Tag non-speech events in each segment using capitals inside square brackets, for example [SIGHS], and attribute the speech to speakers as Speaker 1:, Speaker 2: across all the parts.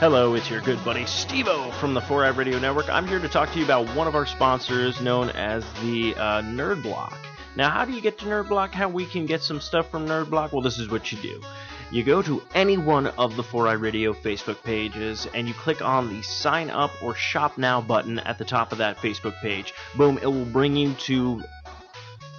Speaker 1: Hello, it's your good buddy Stevo from the 4i Radio Network. I'm here to talk to you about one of our sponsors known as the uh, Nerd Block. Now, how do you get to Nerd Block? How we can get some stuff from Nerd Block? Well, this is what you do. You go to any one of the 4i Radio Facebook pages and you click on the sign up or shop now button at the top of that Facebook page. Boom, it will bring you to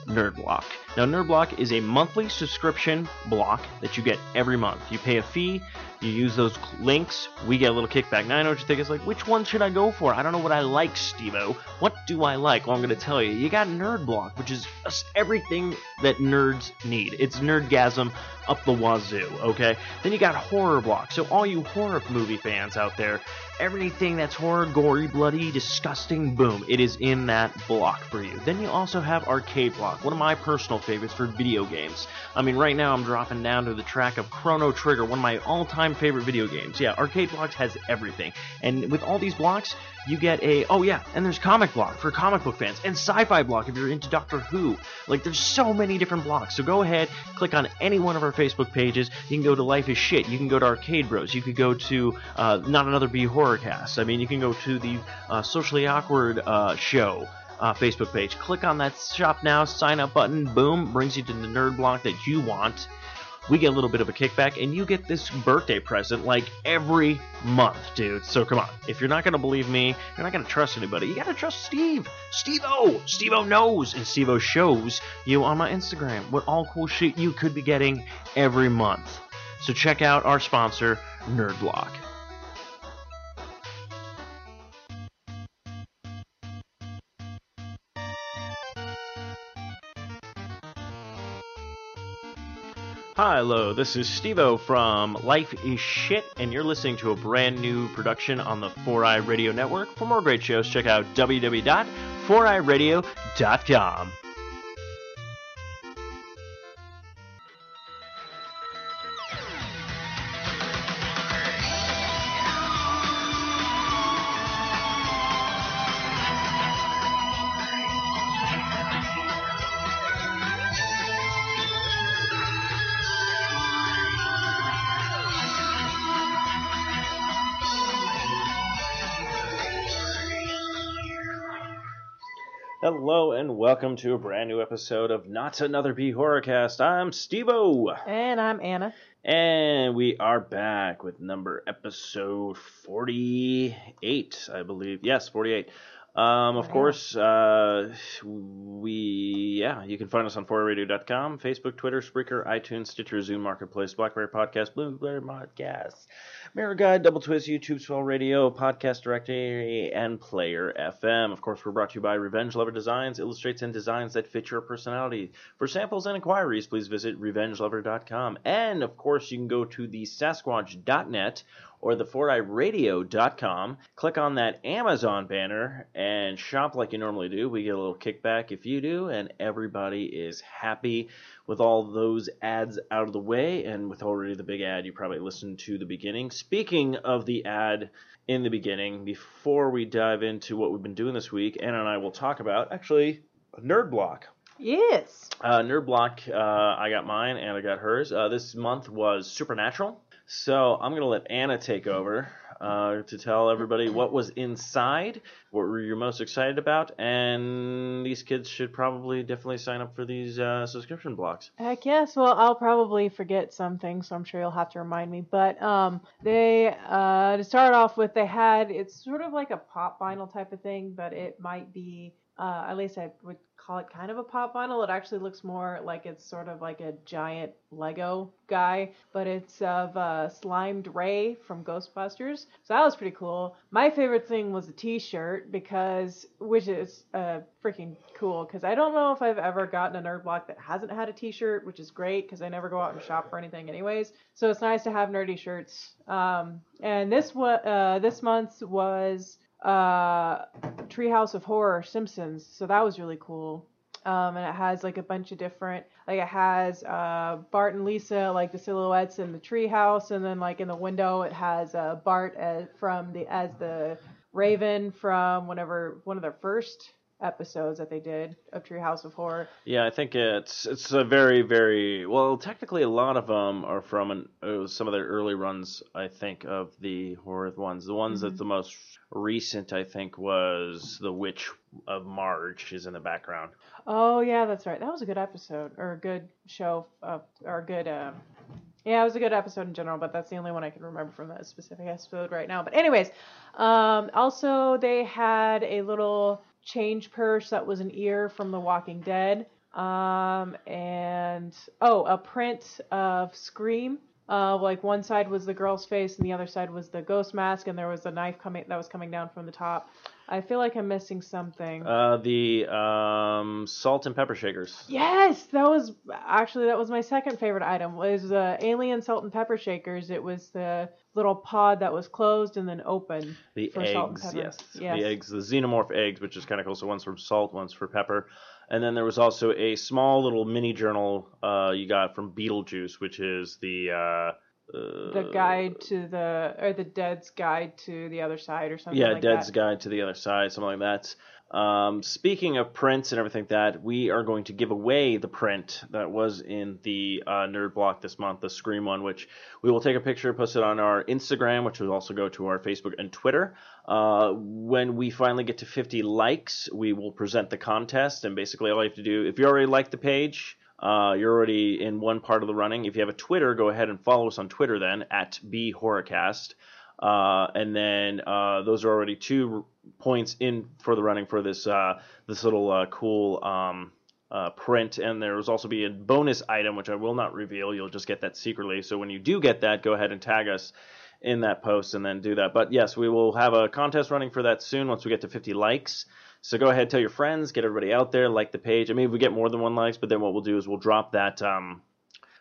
Speaker 1: Nerd Block. Now, Nerd Block is a monthly subscription block that you get every month. You pay a fee, you use those links, we get a little kickback. Now, I know what you think. It's like, which one should I go for? I don't know what I like, Stevo. What do I like? Well, I'm going to tell you. You got Nerd Block, which is everything that nerds need. It's nerdgasm up the wazoo, okay? Then you got Horror Block. So, all you horror movie fans out there, everything that's horror, gory, bloody, disgusting, boom, it is in that block for you. Then you also have Arcade Block, one of my personal favorites for video games. I mean, right now I'm dropping down to the track of Chrono Trigger, one of my all time favorite video games. Yeah, Arcade Blocks has everything. And with all these blocks, you get a oh yeah, and there's comic block for comic book fans, and sci-fi block if you're into Doctor Who. Like there's so many different blocks. So go ahead, click on any one of our Facebook pages. You can go to Life is Shit. You can go to Arcade Bros. You could go to uh, Not Another B Horror Cast. I mean, you can go to the uh, Socially Awkward uh, show. Uh, Facebook page. Click on that shop now, sign up button, boom, brings you to the nerd block that you want we get a little bit of a kickback, and you get this birthday present like every month, dude. So come on. If you're not going to believe me, you're not going to trust anybody, you got to trust Steve. Steve-O! Steve-O knows, and Steve-O shows you on my Instagram what all cool shit you could be getting every month. So check out our sponsor, Nerdblock. Hi, hello, this is Stevo from Life is Shit, and you're listening to a brand new production on the 4i Radio Network. For more great shows, check out www.4iradio.com. welcome to a brand new episode of Not Another B Horrorcast. I'm Stevo.
Speaker 2: And I'm Anna.
Speaker 1: And we are back with number episode 48, I believe. Yes, 48. Um, of course, uh, we, yeah, you can find us on 4radio.com, Facebook, Twitter, Spreaker, iTunes, Stitcher, Zune Marketplace, Blackberry Podcast, Blueberry Podcast. Miro Guide, Double Twist, YouTube, Swell Radio, Podcast Directory, and Player FM. Of course, we're brought to you by Revenge Lover Designs, illustrates and designs that fit your personality. For samples and inquiries, please visit revengelover.com. And, of course, you can go to the Sasquatch.net or the 4iRadio.com. Click on that Amazon banner and shop like you normally do. We get a little kickback if you do, and everybody is happy with all those ads out of the way, and with already the big ad you probably listened to the beginning. Speaking of the ad in the beginning, before we dive into what we've been doing this week, Anna and I will talk about actually Nerd Block.
Speaker 2: Yes.
Speaker 1: Uh, Nerd Block, uh, I got mine, and I got hers. Uh, this month was Supernatural. So I'm going to let Anna take over uh, to tell everybody what was inside, what were you most excited about, and these kids should probably definitely sign up for these uh, subscription blocks.
Speaker 2: Heck yes. Well, I'll probably forget something, so I'm sure you'll have to remind me. But um, they uh, to start off with, they had it's sort of like a pop vinyl type of thing, but it might be uh, at least I would call it kind of a pop vinyl. It actually looks more like it's sort of like a giant Lego guy, but it's of uh, Slimed Ray from Ghostbusters. So that was pretty cool. My favorite thing was a T-shirt because, which is uh, freaking cool, because I don't know if I've ever gotten a nerd block that hasn't had a T-shirt, which is great because I never go out and shop for anything anyways. So it's nice to have nerdy shirts. Um, and this wa- uh, this month was uh, Treehouse of Horror Simpsons, so that was really cool. Um, and it has like a bunch of different, like it has uh, Bart and Lisa, like the silhouettes in the treehouse, and then like in the window it has uh, Bart as from the as the Raven from whenever one of their first episodes that they did of Treehouse of Horror.
Speaker 1: Yeah, I think it's it's a very very well. Technically, a lot of them are from an, uh, some of their early runs. I think of the horror ones. The ones
Speaker 2: Mm-hmm.
Speaker 1: that the most recent, I think, was the Witch of Marge is in the background.
Speaker 2: Oh yeah, that's right. That was a good episode or a good show uh, or a good. Uh, yeah, it was a good episode in general, but that's the only one I can remember from that specific episode right now. But anyways, um, also they had a little change purse that was an ear from The Walking Dead, um, and oh, a print of Scream. Uh, like one side was the girl's face and the other side was the ghost mask, and there was a knife coming that was coming down from the top. I feel like I'm missing something.
Speaker 1: Uh, the um, salt and pepper shakers.
Speaker 2: Yes, that was actually that was my second favorite item. Was the alien salt and pepper shakers. It was the little pod that was closed and then open.
Speaker 1: The
Speaker 2: For salt and
Speaker 1: eggs, yes.
Speaker 2: Yes.
Speaker 1: The eggs, the xenomorph eggs, which is kind of cool. So one's from salt, one's for pepper. And then there was also a small little mini journal uh, you got from Beetlejuice, which is the uh,
Speaker 2: The guide to the or the dead's guide to the other side or something
Speaker 1: yeah,
Speaker 2: like
Speaker 1: Dead's
Speaker 2: that.
Speaker 1: Guide to the Other Side, something like that. Um, speaking of prints and everything like that, we are going to give away the print that was in the uh, Nerd Block this month, the Scream one, which we will take a picture, post it on our Instagram, which will also go to our Facebook and Twitter. Uh, when we finally get to 50 likes, we will present the contest, and basically all you have to do, if you already like the page, uh, you're already in one part of the running. If you have a Twitter, go ahead and follow us on Twitter then at BHorrorcast. Uh, and then uh, those are already two points in for the running for this uh, this little uh, cool um, uh, print. And there will also be a bonus item which I will not reveal. You'll just get that secretly. So when you do get that, go ahead and tag us in that post and then do that. But yes, we will have a contest running for that soon once we get to 50 likes. So go ahead, tell your friends, get everybody out there, like the page. I mean, if we get more than one likes, but then what we'll do is we'll drop that. Um,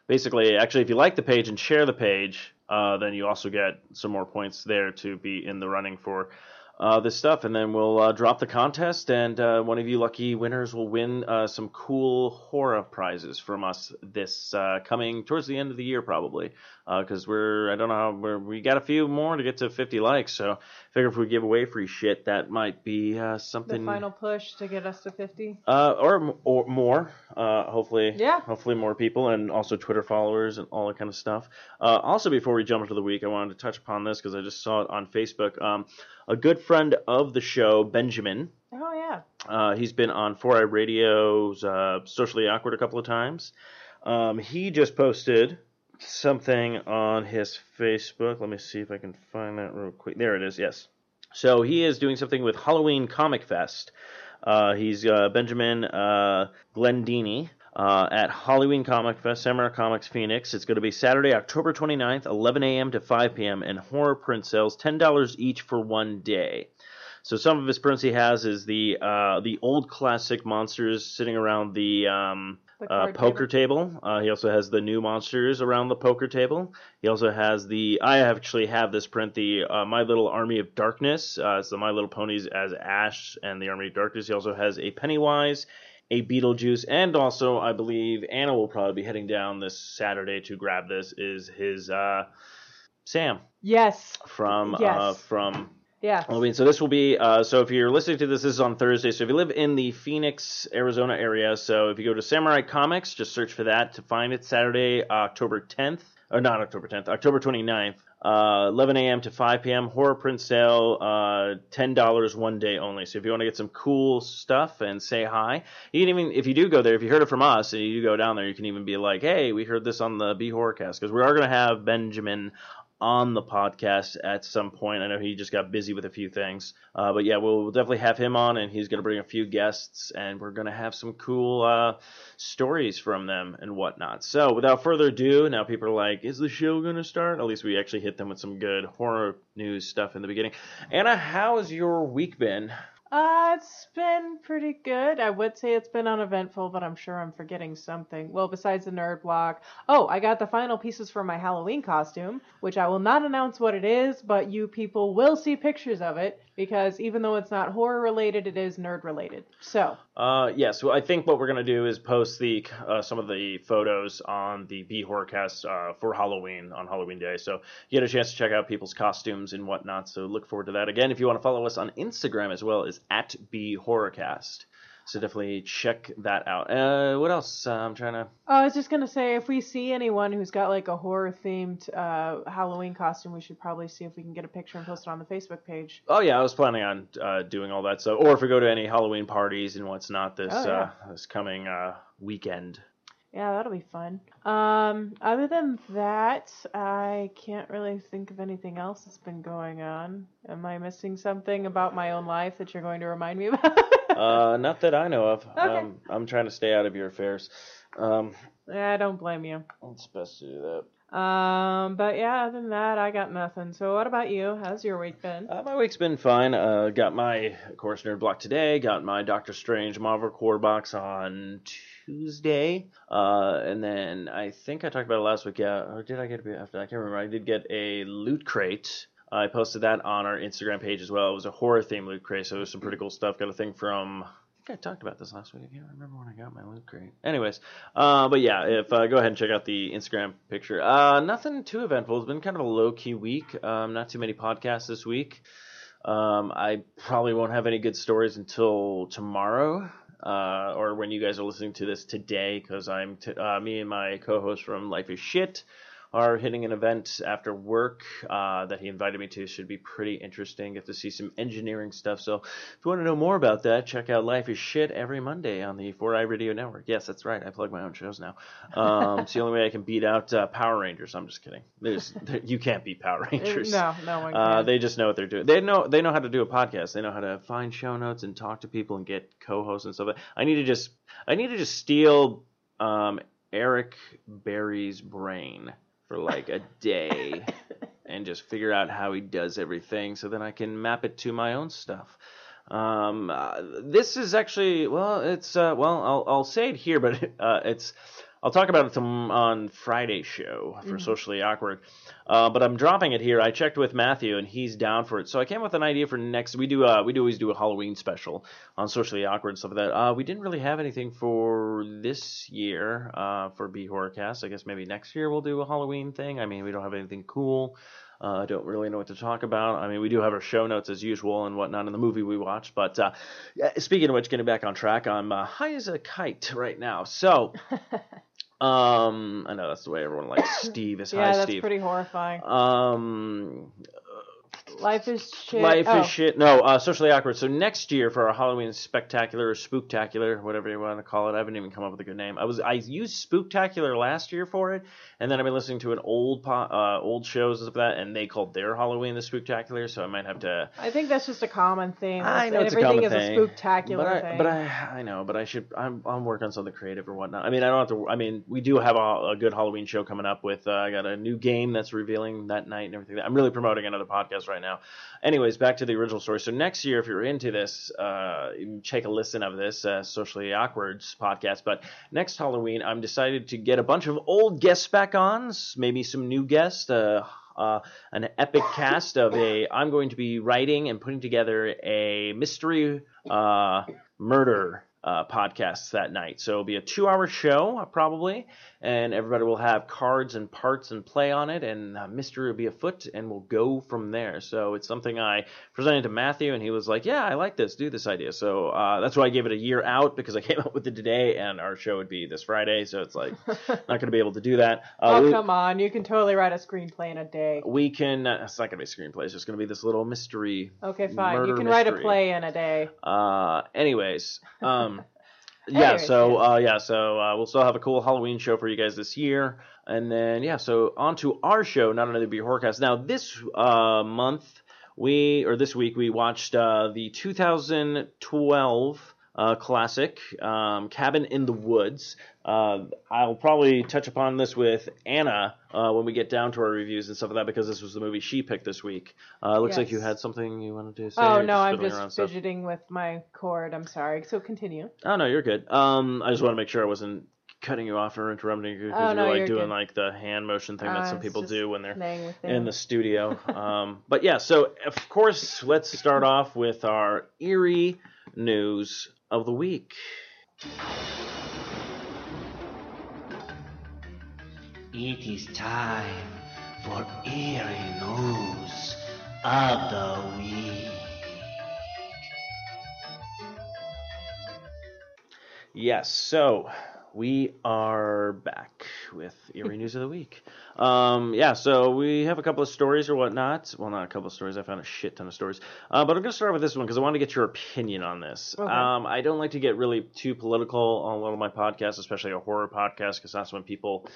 Speaker 1: basically, actually, if you like the page and share the page, uh, then you also get some more points there to be in the running for uh, this stuff. And then we'll uh, drop the contest, and uh, one of you lucky winners will win uh, some cool horror prizes from us this uh, coming towards the end of the year, probably. Because we're, I don't know how, we're, we got a few more to get to 50 likes. So I figure if we give away free shit, that might be uh,
Speaker 2: The
Speaker 1: something.
Speaker 2: final push to get us to 50.
Speaker 1: Uh, or or more. Uh, hopefully,
Speaker 2: Yeah.
Speaker 1: Hopefully, more people and also Twitter followers and all that kind of stuff. Uh, also, before we jump into the week, I wanted to touch upon this because I just saw it on Facebook. Um, a good friend of the show, Benjamin.
Speaker 2: Oh yeah.
Speaker 1: Uh, he's been on 4i Radio's uh, Socially Awkward a couple of times. Um, he just posted something on his Facebook. Let me see if I can find that real quick. There it is. Yes. So he is doing something with Halloween Comic Fest. Uh, he's uh, Benjamin uh, Glendini. Uh, at Halloween Comic Fest, Samurai Comics Phoenix. It's going to be Saturday, October 29th, 11 a.m. to 5 p.m. and horror print sales $10 each for one day. So some of his prints he has is the uh, the old classic monsters sitting around the um, uh, poker table. Uh, he also has the new monsters around the poker table. He also has the I actually have this print the uh, My Little Army of Darkness. Uh, the My Little Ponies as Ash and the Army of Darkness. He also has a Pennywise, a Beetlejuice, and also I believe Anna will probably be heading down this Saturday to grab this. Is his uh, Sam
Speaker 2: Yes.
Speaker 1: from uh,
Speaker 2: Yes.
Speaker 1: from
Speaker 2: Yeah.
Speaker 1: So this will be. Uh, so if you're listening to this, this is on Thursday. So if you live in the Phoenix, Arizona area, so if you go to Samurai Comics, just search for that to find it. Saturday, October 10th, or not October 10th, October 29th. Uh, 11 a.m. to 5 p.m. Horror print sale, uh, $10 one day only. So if you want to get some cool stuff and say hi, you can even, if you do go there, if you heard it from us and you go down there, you can even be like, hey, we heard this on the B Horrorcast. Because we are going to have Benjamin on the podcast at some point. I know he just got busy with a few things. Uh, but yeah, we'll, we'll definitely have him on, and he's going to bring a few guests, and we're going to have some cool uh, stories from them and whatnot. So without further ado, now people are like, is the show going to start? At least we actually hit them with some good horror news stuff in the beginning. Anna, how has your week been?
Speaker 2: Uh, it's been pretty good. I would say it's been uneventful, but I'm sure I'm forgetting something. Well, besides the nerd block. Oh, I got the final pieces for my Halloween costume, which I will not announce what it is, but you people will see pictures of it because even though it's not horror related, it is nerd related. So,
Speaker 1: Uh, yes, well, I think what we're gonna do is post the uh, some of the photos on the B Horrorcast uh, for Halloween on Halloween Day, so you get a chance to check out people's costumes and whatnot. So look forward to that. Again, if you want to follow us on Instagram as well, is at B Horrorcast. So definitely check that out. Uh, what else? Uh, I'm trying to.
Speaker 2: Oh, I was just gonna say, if we see anyone who's got like a horror themed uh, Halloween costume, we should probably see if we can get a picture and post it on the Facebook page.
Speaker 1: Oh yeah, I was planning on uh, doing all that So, Or if we go to any Halloween parties and what's not this
Speaker 2: Oh, yeah.
Speaker 1: uh, this coming uh, weekend.
Speaker 2: Yeah, that'll be fun. Um, other than that, I can't really think of anything else that's been going on. Am I missing something about my own life that you're going to remind me about? [LAUGHS]
Speaker 1: Uh, not that I know of.
Speaker 2: Okay.
Speaker 1: Um, I'm trying to stay out of your affairs. Um,
Speaker 2: yeah, I don't blame you.
Speaker 1: it's best to do that.
Speaker 2: Um, but yeah, other than that, I got nothing. So what about you? How's your week been?
Speaker 1: Uh, my week's been fine. Uh, got my, of course, Nerd Block today. Got my Doctor Strange Marvel Core box on Tuesday. Uh, and then I think I talked about it last week. Yeah, or did I get it after? I can't remember. I did get a loot crate. I posted that on our Instagram page as well. It was a horror theme loot crate, so it was some pretty cool stuff. Got a thing from. I think I talked about this last week. I can't remember when I got my loot crate. Anyways, uh, but yeah, if uh, go ahead and check out the Instagram picture. Uh, nothing too eventful. It's been kind of a low key week. Um, not too many podcasts this week. Um, I probably won't have any good stories until tomorrow, uh, or when you guys are listening to this today, because I'm t- uh, me and my co-host from Life is Shit are hitting an event after work uh, that he invited me to. Should be pretty interesting. Get to see some engineering stuff. So if you want to know more about that, check out Life is Shit every Monday on the 4i Radio Network. Yes, that's right. I plug my own shows now. Um, it's the only way I can beat out uh, Power Rangers. I'm just kidding. There, you can't beat Power Rangers.
Speaker 2: No, no one can.
Speaker 1: Uh, they just know what they're doing. They know they know how to do a podcast. They know how to find show notes and talk to people and get co-hosts and stuff. I need to just I need to just steal um, Eric Berry's brain for like a day and just figure out how he does everything, so then I can map it to my own stuff. Um, uh, this is actually well, it's uh, well, I'll I'll say it here, but [LAUGHS] uh, it's I'll talk about it some on Friday's show for
Speaker 2: Mhm.
Speaker 1: Socially Awkward. Uh, but I'm dropping it here. I checked with Matthew and he's down for it. So I came up with an idea for next. We do uh, we do always do a Halloween special on Socially Awkward and stuff like that. Uh, we didn't really have anything for this year uh, for B Horrorcast. I guess maybe next year we'll do a Halloween thing. I mean, we don't have anything cool. Uh, I don't really know what to talk about. I mean, we do have our show notes as usual and whatnot in the movie we watched. But uh, speaking of which, getting back on track, I'm uh, high as a kite right now. So, [LAUGHS] um, I know that's the way everyone likes [COUGHS] Steve is
Speaker 2: yeah,
Speaker 1: high
Speaker 2: that's
Speaker 1: Steve.
Speaker 2: pretty horrifying.
Speaker 1: Um,
Speaker 2: Life is shit.
Speaker 1: life
Speaker 2: oh.
Speaker 1: is shit. No, uh, socially awkward. So next year for our Halloween spectacular or spooktacular, whatever you want to call it, I haven't even come up with a good name. I was I used spooktacular last year for it, and then I've been listening to an old po- uh, old shows and stuff like that, and they called their Halloween the spooktacular. So I might have to.
Speaker 2: I think that's just a common thing.
Speaker 1: I know it's a
Speaker 2: Everything
Speaker 1: common
Speaker 2: is
Speaker 1: thing,
Speaker 2: a spooktacular
Speaker 1: but I,
Speaker 2: thing.
Speaker 1: but I, I know, but I should. I'm, I'm working on something creative or whatnot. I mean, I don't have to. I mean, we do have a, a good Halloween show coming up with. Uh, I got a new game that's revealing that night and everything. I'm really promoting another podcast right now. Anyways, back to the original story. So next year, if you're into this, uh, you take a listen of this uh, socially awkward podcast. But next Halloween, I'm decided to get a bunch of old guests back on, maybe some new guests. Uh, uh, an epic [LAUGHS] cast of a. I'm going to be writing and putting together a mystery uh, murder uh, podcast that night. So it'll be a two-hour show uh, probably, and everybody will have cards and parts and play on it, and uh, mystery will be afoot, and we'll go from there. So it's something I presented to Matthew, and he was like, "Yeah, I like this. Do this idea." So uh, that's why I gave it a year out because I [LAUGHS] came up with it today, and our show would be this Friday. So it's like [LAUGHS] not going to be able to do that. Uh,
Speaker 2: oh
Speaker 1: we-
Speaker 2: come on, you can totally write a screenplay in a day.
Speaker 1: we can. Uh, it's not gonna be a screenplay. It's just gonna be this little mystery.
Speaker 2: Okay, fine. You can write a play in a day.
Speaker 1: Uh, anyways, um, [LAUGHS] yeah. So uh, yeah. So uh, we'll still have a cool Halloween show for you guys this year, and then yeah. So on to our show, not another beer horrorcast. Now this uh, month we or this week we watched uh, the 2012 uh, classic um, Cabin in the Woods. Uh, I'll probably touch upon this with Anna uh, when we get down to our reviews and stuff like that because this was the movie she picked this week. Uh, it looks like you had something you wanted to say.
Speaker 2: Oh no, I'm
Speaker 1: fiddling around
Speaker 2: just
Speaker 1: stuff?
Speaker 2: fidgeting with my cord. I'm sorry. So continue.
Speaker 1: Oh no, you're good. Um, I just want to make sure I wasn't cutting you off or interrupting you because
Speaker 2: Oh,
Speaker 1: you're like
Speaker 2: you're
Speaker 1: doing
Speaker 2: good.
Speaker 1: like the hand motion thing that
Speaker 2: Uh,
Speaker 1: some people do when they're in the studio. um, but yeah, so of course, let's start [LAUGHS] off with our eerie news of the week.
Speaker 3: It is time for eerie news of the week.
Speaker 1: Yes, so we are back with Eerie News of the Week. Um, yeah, so we have a couple of stories or whatnot. Well, not a couple of stories. I found a shit ton of stories. Uh, but I'm going to start with this one because I want to get your opinion on this.
Speaker 2: Okay.
Speaker 1: Um, I don't like to get really too political on a lot of my podcasts, especially a horror podcast, because that's when people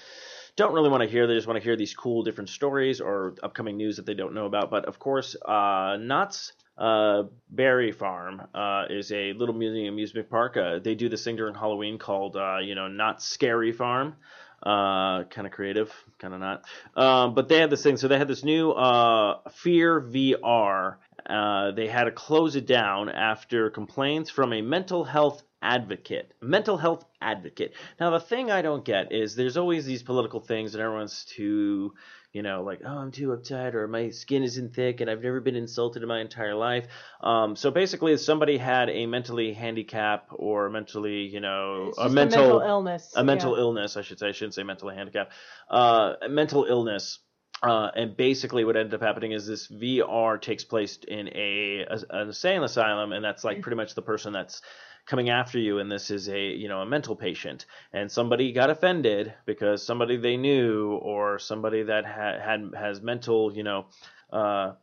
Speaker 1: don't really want to hear. They just want to hear these cool different stories or upcoming news that they don't know about. But of course, uh, Knott's uh, Berry Farm uh, is a little mini amusement park. Uh, they do this thing during Halloween called, uh, you know, Knott's Scary Farm. Uh, kind of creative, kind of not. Um, but they had this thing. So they had this new uh, Fear VR. Uh, they had to close it down after complaints from a mental health advocate. Mental health advocate. Now, the thing I don't get is there's always these political things, and everyone's too, you know, like, oh, I'm too uptight, or my skin isn't thick, and I've never been insulted in my entire life. Um, so basically, if somebody had a mentally handicap or mentally, you know,
Speaker 2: It's
Speaker 1: a mental,
Speaker 2: illness.
Speaker 1: a mental
Speaker 2: yeah.
Speaker 1: illness, I should say. I shouldn't say mentally handicap, Uh, a mental illness. Uh, and basically, what ended up happening is this VR takes place in a, a an insane asylum, and that's like pretty much the person that's coming after you. And this is a you know a mental patient, and somebody got offended because somebody they knew or somebody that had, had has mental you know. Uh,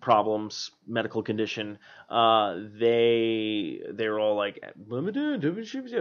Speaker 1: problems, medical condition, uh, they they're all like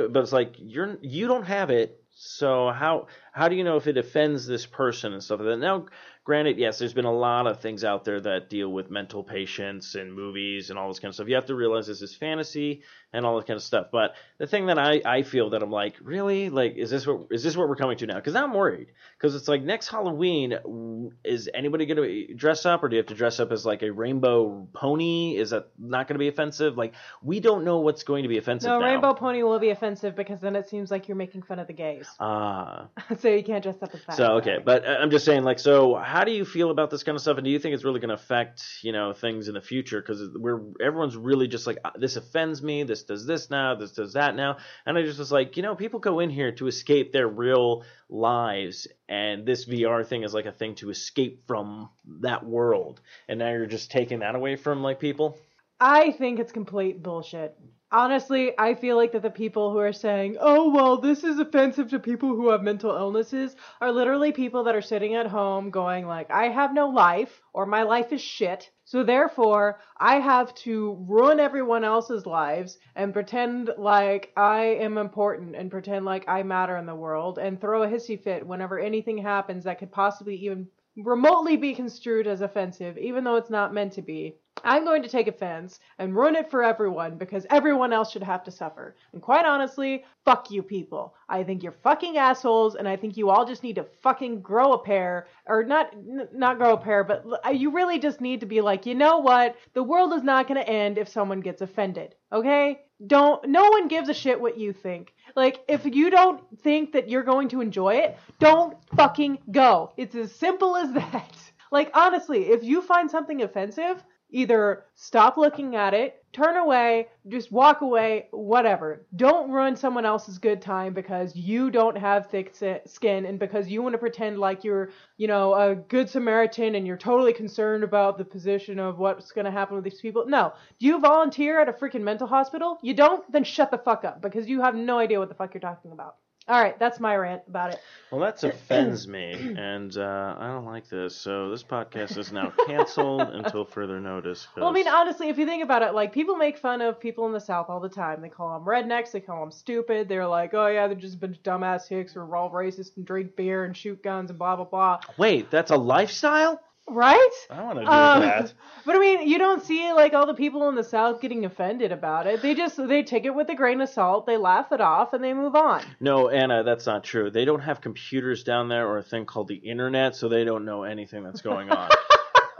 Speaker 1: but it's like you're you don't have it, so how how do you know if it offends this person and stuff like that? Now, granted, yes, there's been a lot of things out there that deal with mental patients and movies and all this kind of stuff. You have to realize this is fantasy and all that kind of stuff. But the thing that I, I feel that I'm like, really, like, is this what is this what we're coming to now? Because I'm worried. Because it's like next Halloween, is anybody going to dress up, or do you have to dress up as like a rainbow pony? Is that not going to be offensive? Like, we don't know what's going to be offensive.
Speaker 2: No,
Speaker 1: now.
Speaker 2: Rainbow Pony will be offensive because then it seems like you're making fun of the gays.
Speaker 1: Ah. [LAUGHS]
Speaker 2: so you can't dress up as that.
Speaker 1: So okay, but uh, I'm just saying, like, so how do you feel about this kind of stuff, and do you think it's really going to affect, you know, things in the future? Because we're everyone's really just like, "Ah, this offends me, this does this now, this does that now, and I just was like, you know, people go in here to escape their real lives, and this VR thing is like a thing to escape from that world, and now you're just taking that away from like people.
Speaker 2: I think it's complete bullshit. Honestly, I feel like that the people who are saying, oh, well, this is offensive to people who have mental illnesses are literally people that are sitting at home going like, I have no life or my life is shit. So therefore, I have to ruin everyone else's lives and pretend like I am important and pretend like I matter in the world and throw a hissy fit whenever anything happens that could possibly even remotely be construed as offensive, even though it's not meant to be. I'm going to take offense and ruin it for everyone because everyone else should have to suffer. And quite honestly, fuck you people. I think you're fucking assholes and I think you all just need to fucking grow a pair or not not grow a pair, but you really just need to be like, "You know what? The world is not going to end if someone gets offended." Okay? Don't no one gives a shit what you think. Like if you don't think that you're going to enjoy it, don't fucking go. It's as simple as [LAUGHS] that. Like honestly, if you find something offensive, either stop looking at it, turn away, just walk away, whatever. Don't ruin someone else's good time because you don't have thick skin and because you want to pretend like you're, you know, a good Samaritan and you're totally concerned about the position of what's going to happen with these people. No. Do you volunteer at a freaking mental hospital? You don't? Then shut the fuck up because you have no idea what the fuck you're talking about. All right, that's my rant about it.
Speaker 1: Well, that offends me, and uh, I don't like this. So this podcast is now canceled until further notice.
Speaker 2: Well, I mean, honestly, if you think about it, like people make fun of people in the South all the time. They call them rednecks. They call them stupid. They're like, oh yeah, they're just a bunch of dumbass hicks who are all racist and drink beer and shoot guns and blah blah blah.
Speaker 1: wait, that's a lifestyle?
Speaker 2: Right?
Speaker 1: I want to do
Speaker 2: Um,
Speaker 1: that. [LAUGHS]
Speaker 2: But I mean, you don't see like all the people in the South getting offended about it. They just they take it with a grain of salt. They laugh it off and they move on.
Speaker 1: No, Anna, that's not true. They don't have computers down there or a thing called the internet, so they don't know anything that's going on.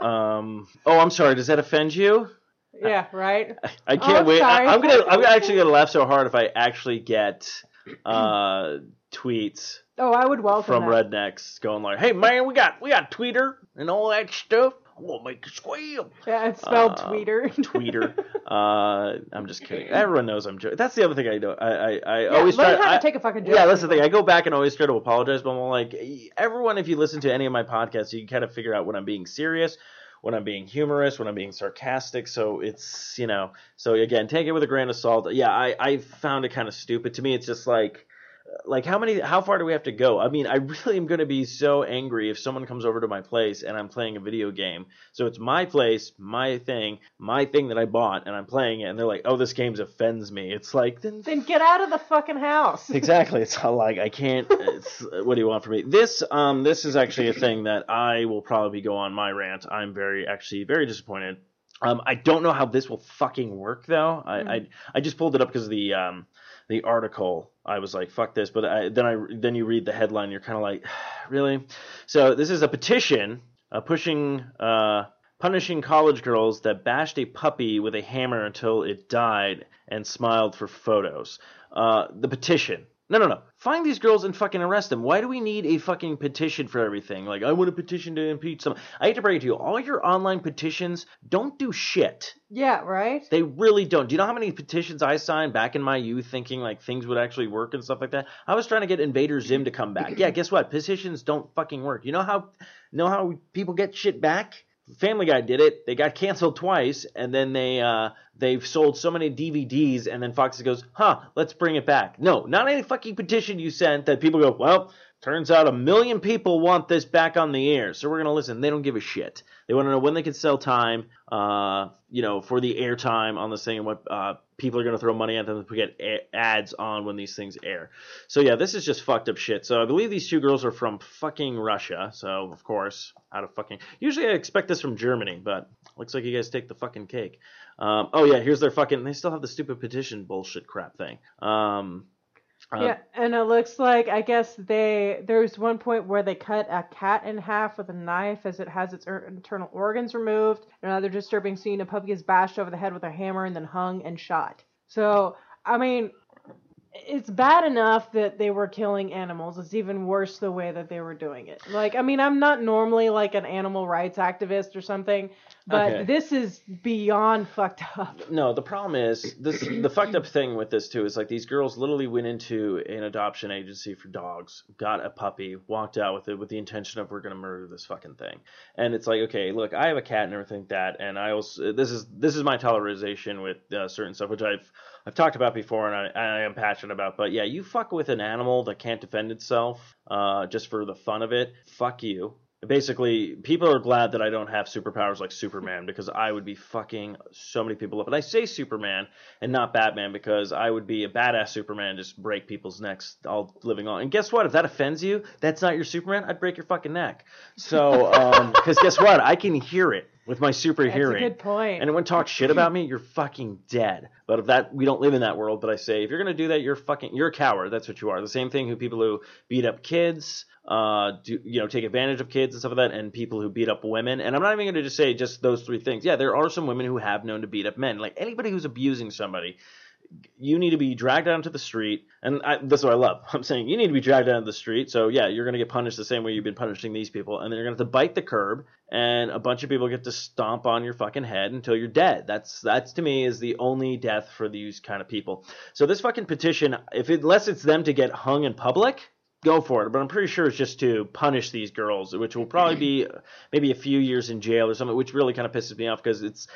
Speaker 1: [LAUGHS] um, oh, I'm sorry. Does that offend you?
Speaker 2: Yeah, right.
Speaker 1: I can't
Speaker 2: I'm
Speaker 1: wait.
Speaker 2: sorry.
Speaker 1: I, I'm gonna. I'm actually gonna laugh so hard if I actually get uh, tweets
Speaker 2: Oh, I would welcome
Speaker 1: from
Speaker 2: that.
Speaker 1: rednecks going like, "Hey man, we got we got Twitter and all that stuff. I want to make you squeal."
Speaker 2: Yeah, it's spelled
Speaker 1: Uh,
Speaker 2: tweeter. [LAUGHS]
Speaker 1: Tweeter. uh, I'm just kidding. Everyone knows I'm joking. That's the other thing I do. I I, I
Speaker 2: Yeah,
Speaker 1: always try.
Speaker 2: to
Speaker 1: I-
Speaker 2: take a fucking joke.
Speaker 1: yeah, that's the thing. I go back and always try to apologize, but I'm like, everyone, if you listen to any of my podcasts, you can kind of figure out when I'm being serious when I'm being humorous, when I'm being sarcastic. So it's you know, so again, take it with a grain of salt. Yeah, I I found it kind of stupid. To me, it's just like like how many how far do we have to go? I mean i really am going to be so angry if someone comes over to my place and i'm playing a video game. So it's my place my thing my thing that i bought and i'm playing it and they're like oh this game offends me. It's like then
Speaker 2: Then get out of the fucking house. [LAUGHS]
Speaker 1: exactly. It's like i can't it's, what do you want from me? This um this is actually a thing that i will probably go on my rant. I'm very actually very disappointed. Um, I don't know how this will fucking work though. I, I I just pulled it up because of the um the article. I was like, fuck this. But I, then I then you read the headline, you're kind of like, [SIGHS] really? So this is a petition uh, pushing uh punishing college girls that bashed a puppy with a hammer until it died and smiled for photos. Uh, the petition. No, no, no. Find these girls and fucking arrest them. Why do we need a fucking petition for everything? Like, I want a petition to impeach someone. I hate to break it to you. All your online petitions don't do shit.
Speaker 2: Yeah, right?
Speaker 1: They really don't. Do you know how many petitions I signed back in my youth thinking like things would actually work and stuff like that? I was trying to get Invader Zim to come back. Yeah, guess what? Petitions don't fucking work. You know how know how people get shit back? Family Guy did it. They got canceled twice, and then they uh, they've sold so many DVDs, and then Fox goes, "Huh, let's bring it back." No, not any fucking petition you sent that people go, "Well, turns out a million people want this back on the air, so we're gonna listen." They don't give a shit. They want to know when they can sell time, uh, you know, for the airtime on this thing, and what uh, people are gonna throw money at them to get ads on when these things air. So yeah, this is just fucked up shit. So I believe these two girls are from fucking Russia. So of course, out of fucking. Usually I expect this from Germany, but looks like you guys take the fucking cake. Um, oh yeah, here's their fucking. They still have the stupid petition bullshit crap thing. Um, uh,
Speaker 2: yeah, and it looks like I guess they there's one point where they cut a cat in half with a knife as it has its er- internal organs removed. Another disturbing scene: a puppy is bashed over the head with a hammer and then hung and shot. So I mean, it's bad enough that they were killing animals. It's even worse the way that they were doing it. Like, I mean, I'm not normally like an animal rights activist or something, but
Speaker 1: Okay.
Speaker 2: this is beyond fucked up.
Speaker 1: No, the problem is this. The fucked up thing with this too is like these girls literally went into an adoption agency for dogs, got a puppy, walked out with it with the intention of we're gonna murder this fucking thing. And it's like, okay, look, I have a cat and everything like that, and I also this is this is my tolerization with uh, certain stuff, which I've I've talked about before and I, I am passionate about. But yeah, you fuck with an animal that can't defend itself, uh, just for the fun of it. Fuck you. Basically, people are glad that I don't have superpowers like Superman because I would be fucking so many people up. And I say Superman and not Batman because I would be a badass Superman just break people's necks all living on. And guess what? If that offends you, that's not your Superman. I'd break your fucking neck. So, um, because guess what? I can hear it with my super
Speaker 2: That's
Speaker 1: hearing.
Speaker 2: a good point.
Speaker 1: Anyone talk shit about me, you're fucking dead. But if that we don't live in that world, but I say if you're gonna do that, you're fucking you're a coward. That's what you are. The same thing who people who beat up kids, uh, do you know take advantage of kids and stuff like that, and people who beat up women. And I'm not even gonna just say just those three things. Yeah, there are some women who have known to beat up men. Like anybody who's abusing somebody, you need to be dragged out into the street. And I, that's what I love. [LAUGHS] I'm saying you need to be dragged out into the street. So yeah, you're going to get punished the same way you've been punishing these people. And then you're going to have to bite the curb and a bunch of people get to stomp on your fucking head until you're dead. That's, that's to me is the only death for these kind of people. So this fucking petition, if it, unless it's them to get hung in public, go for it. But I'm pretty sure it's just to punish these girls, which will probably be maybe a few years in jail or something, which really kind of pisses me off because it's,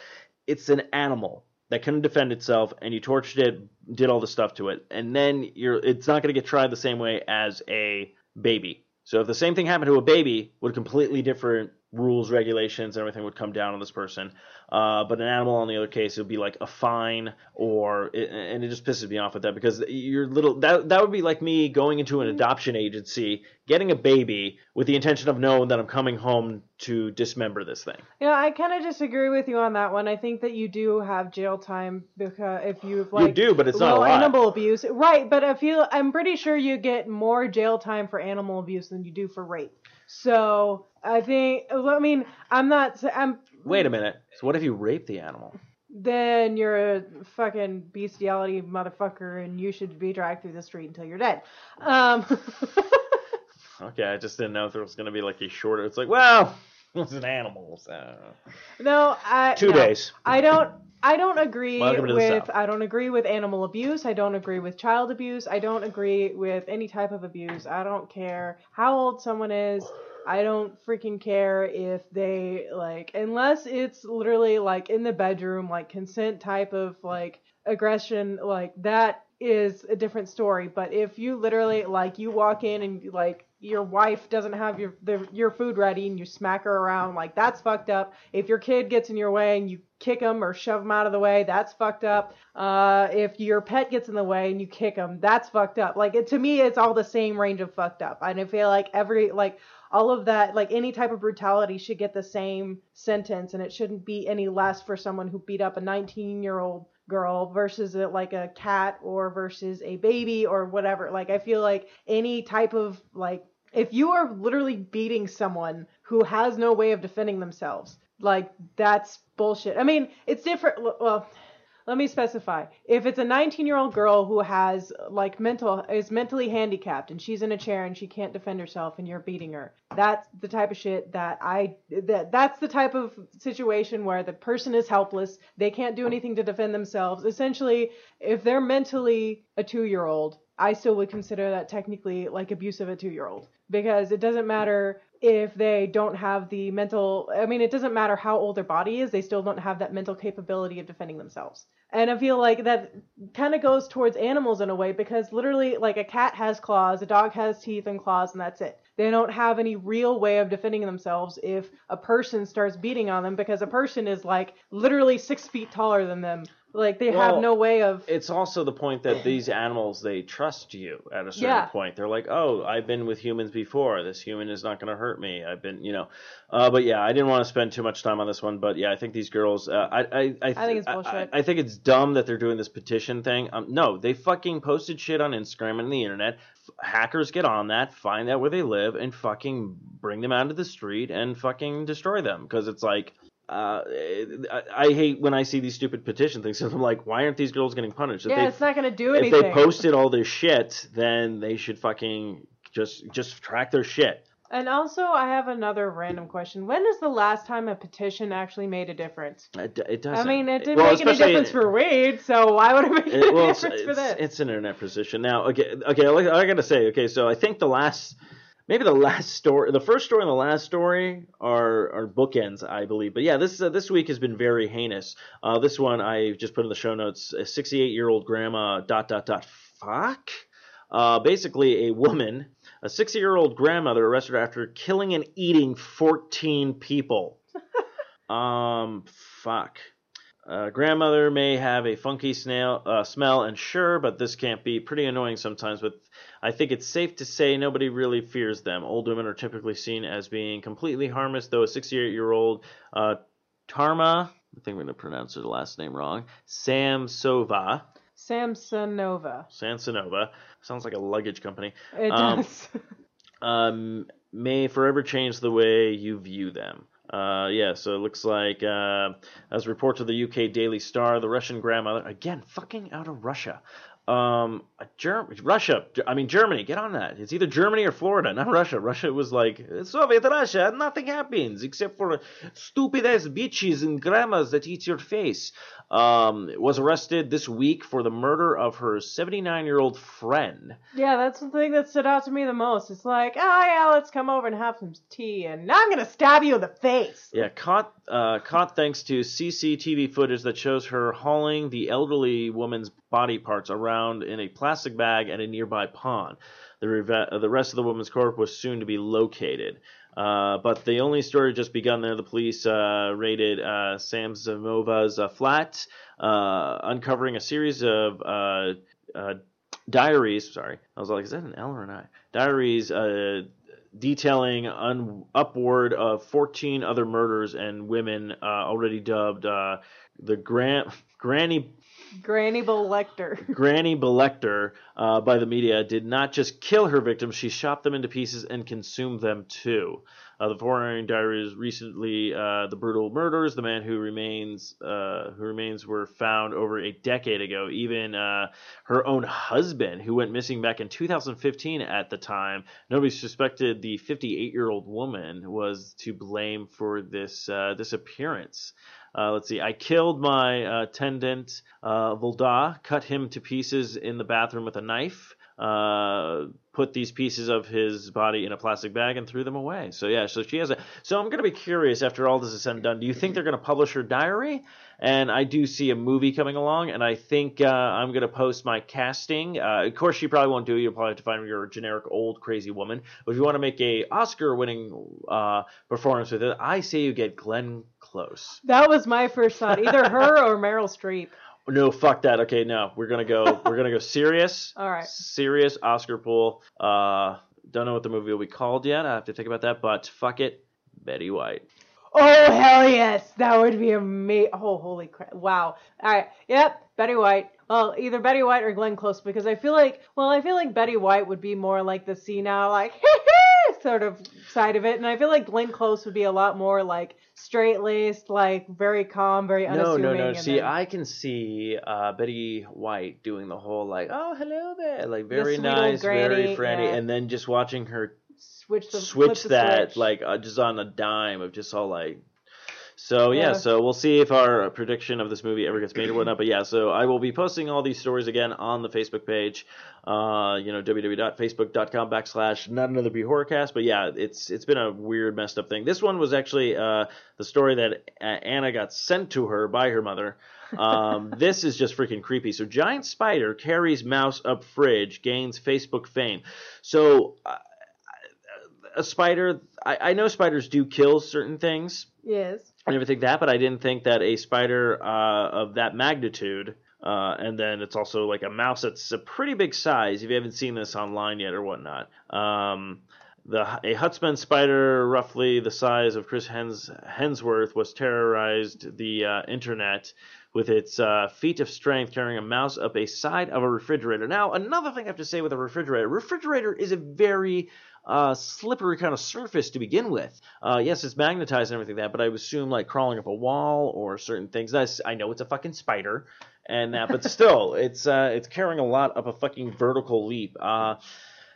Speaker 1: it's an animal that couldn't defend itself and you tortured it did all the stuff to it. And then you're it's not going to get tried the same way as a baby. So if the same thing happened to a baby with completely different rules regulations and everything would come down on this person uh, but an animal on the other case it would be like a fine or it, and it just pisses me off with that because you're little that that would be like me going into an adoption agency getting a baby with the intention of knowing that i'm coming home to dismember this thing
Speaker 2: Yeah, I kind of disagree with you on that one. I think that you do have jail time because if you've like.
Speaker 1: You do, but it's not a
Speaker 2: well,
Speaker 1: lot.
Speaker 2: animal abuse, right? But I feel I'm pretty sure you get more jail time for animal abuse than you do for rape. So I think I mean I'm not I'm
Speaker 1: wait a minute so what if you rape the animal
Speaker 2: then you're a fucking bestiality motherfucker and you should be dragged through the street until you're dead. Um, [LAUGHS]
Speaker 1: Okay, I just didn't know if there was going to be like a shorter. It's like, well, [LAUGHS] it's an animal, so
Speaker 2: no, I
Speaker 1: two
Speaker 2: no.
Speaker 1: days.
Speaker 2: I don't I don't agree
Speaker 1: Welcome to the
Speaker 2: with I don't agree with animal abuse. I don't agree with child abuse. I don't agree with any type of abuse. I don't care how old someone is. I don't freaking care if they like unless it's literally like in the bedroom like consent type of like aggression like that is a different story but if you literally like you walk in and like your wife doesn't have your the, your food ready and you smack her around like that's fucked up. If your kid gets in your way and you kick them or shove them out of the way that's fucked up. Uh, if your pet gets in the way and you kick them that's fucked up. Like it, to me it's all the same range of fucked up. And i feel like every like all of that like any type of brutality should get the same sentence and it shouldn't be any less for someone who beat up a 19 year old girl versus a, like a cat or versus a baby or whatever. Like i feel like any type of like if you are literally beating someone who has no way of defending themselves like that's bullshit. I mean it's different well let me specify. If it's a 19 year old girl who has like mental is mentally handicapped and she's in a chair and she can't defend herself and you're beating her, that's the type of shit that I that that's the type of situation where the person is helpless. They can't do anything to defend themselves. Essentially, if they're mentally a two year old, I still would consider that technically like abuse of a two year old because it doesn't matter if they don't have the mental i mean it doesn't matter how old their body is they still don't have that mental capability of defending themselves. And i feel like that kind of goes towards animals in a way because literally like a cat has claws a dog has teeth and claws and that's it. They don't have any real way of defending themselves if a person starts beating on them because a person is like literally six feet taller than them like they
Speaker 1: Well,
Speaker 2: have no way of
Speaker 1: It's also the point that these animals they trust you at a certain
Speaker 2: Yeah.
Speaker 1: point. They're like, "Oh, I've been with humans before. This human is not going to hurt me. I've been, you know." Uh, but yeah, I didn't want to spend too much time on this one. But yeah, I think these girls. Uh, I, I, I,
Speaker 2: I think it's bullshit.
Speaker 1: I, I think it's dumb that they're doing this petition thing. Um, no, they fucking posted shit on Instagram and the internet. Hackers get on that, find out where they live, and fucking bring them out to the street and fucking destroy them. Because it's like, uh, I, hate when I see these stupid petition things. 'cause I'm like, why aren't these girls getting punished? If
Speaker 2: yeah
Speaker 1: they,
Speaker 2: it's not going to do
Speaker 1: if
Speaker 2: anything If
Speaker 1: they posted all this shit, then they should fucking just just track their shit.
Speaker 2: And also, I have another random question. When is the last time a petition actually made a difference?
Speaker 1: It, it doesn't.
Speaker 2: I mean, it didn't
Speaker 1: Well,
Speaker 2: make any difference for weed, so why would it make
Speaker 1: It-
Speaker 2: any
Speaker 1: well, it's,
Speaker 2: difference for this?
Speaker 1: it's an internet position now. Okay, okay. I, I gotta say, okay. So I think the last, maybe the last story, the first story and the last story are are bookends, I believe. But yeah, this uh, this week has been very heinous. Uh, this one I just put in the show notes. A 68 year old grandma. Dot dot dot. Fuck. Uh, basically, a woman, a 60 year old grandmother, arrested after killing and eating 14 people. [LAUGHS] um, fuck. Uh, grandmother may have a funky snail, uh, smell, and sure, but this can't be pretty annoying sometimes. But I think it's safe to say nobody really fears them. Old women are typically seen as being completely harmless, though a 68 year old uh, Tamara, I think I'm going to pronounce her last name wrong, Samsova,
Speaker 2: Samsonova.
Speaker 1: Samsonova. sounds like a luggage company,
Speaker 2: It
Speaker 1: Um,
Speaker 2: does. [LAUGHS]
Speaker 1: um, may forever change the way you view them. Uh, yeah, so it looks like, uh, as reports of the UK Daily Star, the Russian grandmother, again, fucking out of Russia. Um, Ger- Russia, I mean, Germany, get on that. It's either Germany or Florida, not Russia. Russia was like, Soviet Russia, nothing happens except for stupid ass bitches and grandmas that eat your face. Um, was arrested this week for the murder of her 79 year old friend.
Speaker 2: yeah, that's the thing that stood out to me the most. It's like, oh yeah, let's come over and have some tea, and now I'm gonna stab you in the face.
Speaker 1: Yeah, caught uh, caught thanks to CCTV footage that shows her hauling the elderly woman's body parts around in a plastic bag at a nearby pond. The, reve- uh, the rest of the woman's corpse was soon to be located. Uh, but the only story just begun there. The police uh, raided uh, Samsonova's uh, flat, uh, uncovering a series of diaries. Sorry, I was like, is that an L or an I? Diaries detailing un- upward of 14 other murders and women already dubbed the Gran- Granny
Speaker 2: Granny Lecter. [LAUGHS]
Speaker 1: Granny Belector uh, by the media did not just kill her victims, she chopped them into pieces and consumed them too. Uh, the foreign diaries recently uh, the brutal murders. The man who remains uh, who remains were found over a decade ago. Even uh, her own husband, who went missing back in 2015 at the time, nobody suspected the 58 year old woman was to blame for this uh, disappearance. Uh, let's see. I killed my uh, attendant, uh, Volda, cut him to pieces in the bathroom with a knife. Uh, put these pieces of his body in a plastic bag and threw them away. So yeah, so she has a. So I'm gonna be curious after all this is said and done. Do you think they're gonna publish her diary? And I do see a movie coming along, and I think uh, I'm gonna post my casting. Uh, of course, she probably won't do it. You'll probably have to find your generic old crazy woman. But if you want to make a Oscar-winning uh, performance with it, I say you get Glenn Close.
Speaker 2: That was my first thought. Either her or Meryl Streep.
Speaker 1: No, fuck that. Okay, no, we're gonna go. [LAUGHS] we're gonna go serious.
Speaker 2: All right.
Speaker 1: Serious Oscar pool. Uh, don't know what the movie will be called yet. I have to think about that. But fuck it, Betty White.
Speaker 2: Oh hell yes, that would be a amazing. Oh holy crap! Wow. All right. Yep. Betty White. Well, either Betty White or Glenn Close because I feel like, well, I feel like Betty White would be more like the senile, like [LAUGHS] sort of side of it, and I feel like Glenn Close would be a lot more like straight laced, like very calm, very unassuming.
Speaker 1: no, no.
Speaker 2: and
Speaker 1: See,
Speaker 2: then-
Speaker 1: I can see uh, Betty White doing the whole like, oh, hello there, like very
Speaker 2: old
Speaker 1: nice, very
Speaker 2: granny,
Speaker 1: friendly,
Speaker 2: yeah.
Speaker 1: and then just watching her
Speaker 2: switch the
Speaker 1: switch
Speaker 2: the
Speaker 1: that
Speaker 2: switch.
Speaker 1: like uh, just on a dime of just all like so yeah.
Speaker 2: Yeah.
Speaker 1: so we'll see if our prediction of this movie ever gets made or whatnot but yeah so i will be posting all these stories again on the facebook page uh you know www.facebook.com backslash not another b horrorcast but yeah it's it's been a weird messed up thing this one was actually uh the story that uh, anna got sent to her by her mother um, [LAUGHS] this is just freaking creepy. So, giant spider carries mouse up fridge, gains Facebook fame. So, uh, a spider. I, I know spiders do kill certain things
Speaker 2: yes.
Speaker 1: And everything that, but I didn't think that a spider uh, of that magnitude. Uh, and then it's also like a mouse that's a pretty big size. If you haven't seen this online yet or whatnot, um, the a Huntsman spider, roughly the size of Chris Hens, Hensworth, was terrorized the uh, internet with its uh, feat of strength carrying a mouse up a side of a refrigerator. Now, another thing I have to say with a refrigerator: refrigerator is a very uh, slippery kind of surface to begin with. Uh, yes, it's magnetized and everything like that, but I would assume like crawling up a wall or certain things. That's, I know it's a fucking spider, and that, but [LAUGHS] still, it's uh, it's carrying a lot up a fucking vertical leap. Uh,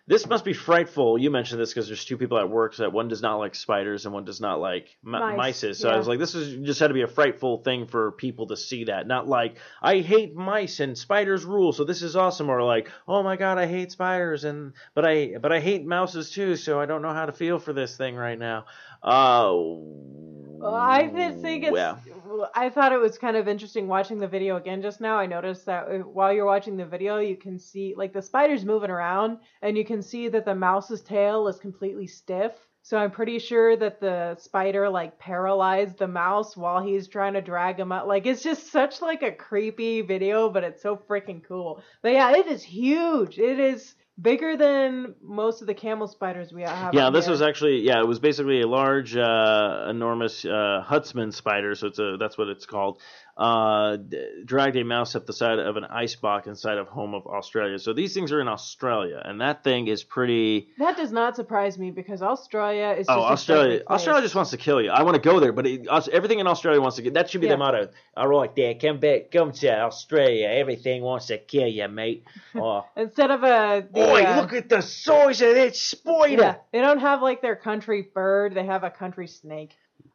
Speaker 1: this must be frightful. You mentioned this because there's two people at work that one does not like spiders and one does not like m-
Speaker 2: Mice.
Speaker 1: So I was like, this is just had to be a frightful thing for people to see that. Not like I hate mice and spiders rule, so this is awesome, or like, oh my god, I hate spiders and but I but I hate mouses too, so I don't know how to feel for this thing right now. Uh,
Speaker 2: Well, I did think it's.
Speaker 1: yeah.
Speaker 2: I thought it was kind of interesting watching the video again just now. I noticed that uh, while you're watching the video, you can see like the spider's moving around, and you can see that the mouse's tail is completely stiff. So I'm pretty sure that the spider like paralyzed the mouse while he's trying to drag him out. Like it's just such like a creepy video, but it's so freaking cool. But yeah, it is huge. It is bigger than most of the camel spiders we have.
Speaker 1: Yeah, this
Speaker 2: here.
Speaker 1: was actually yeah, it was basically a large, uh, enormous uh, Huntsman spider. So it's a that's what it's called. Uh, dragged a mouse up the side of an ice box inside of home of Australia. So these things are in Australia, and that thing is pretty.
Speaker 2: That does not surprise me because Australia is just
Speaker 1: Oh, Australia! Australia just wants to kill you. I want to go there, but it, everything in Australia wants to get. That should be
Speaker 2: Yeah.
Speaker 1: the motto. All right, there, come back, come to Australia. Everything wants to kill you, mate. [LAUGHS] Oh,
Speaker 2: Instead of a the,
Speaker 1: boy,
Speaker 2: uh,
Speaker 1: look at the size of that spider.
Speaker 2: yeah, they don't have like their country bird. They have a country snake.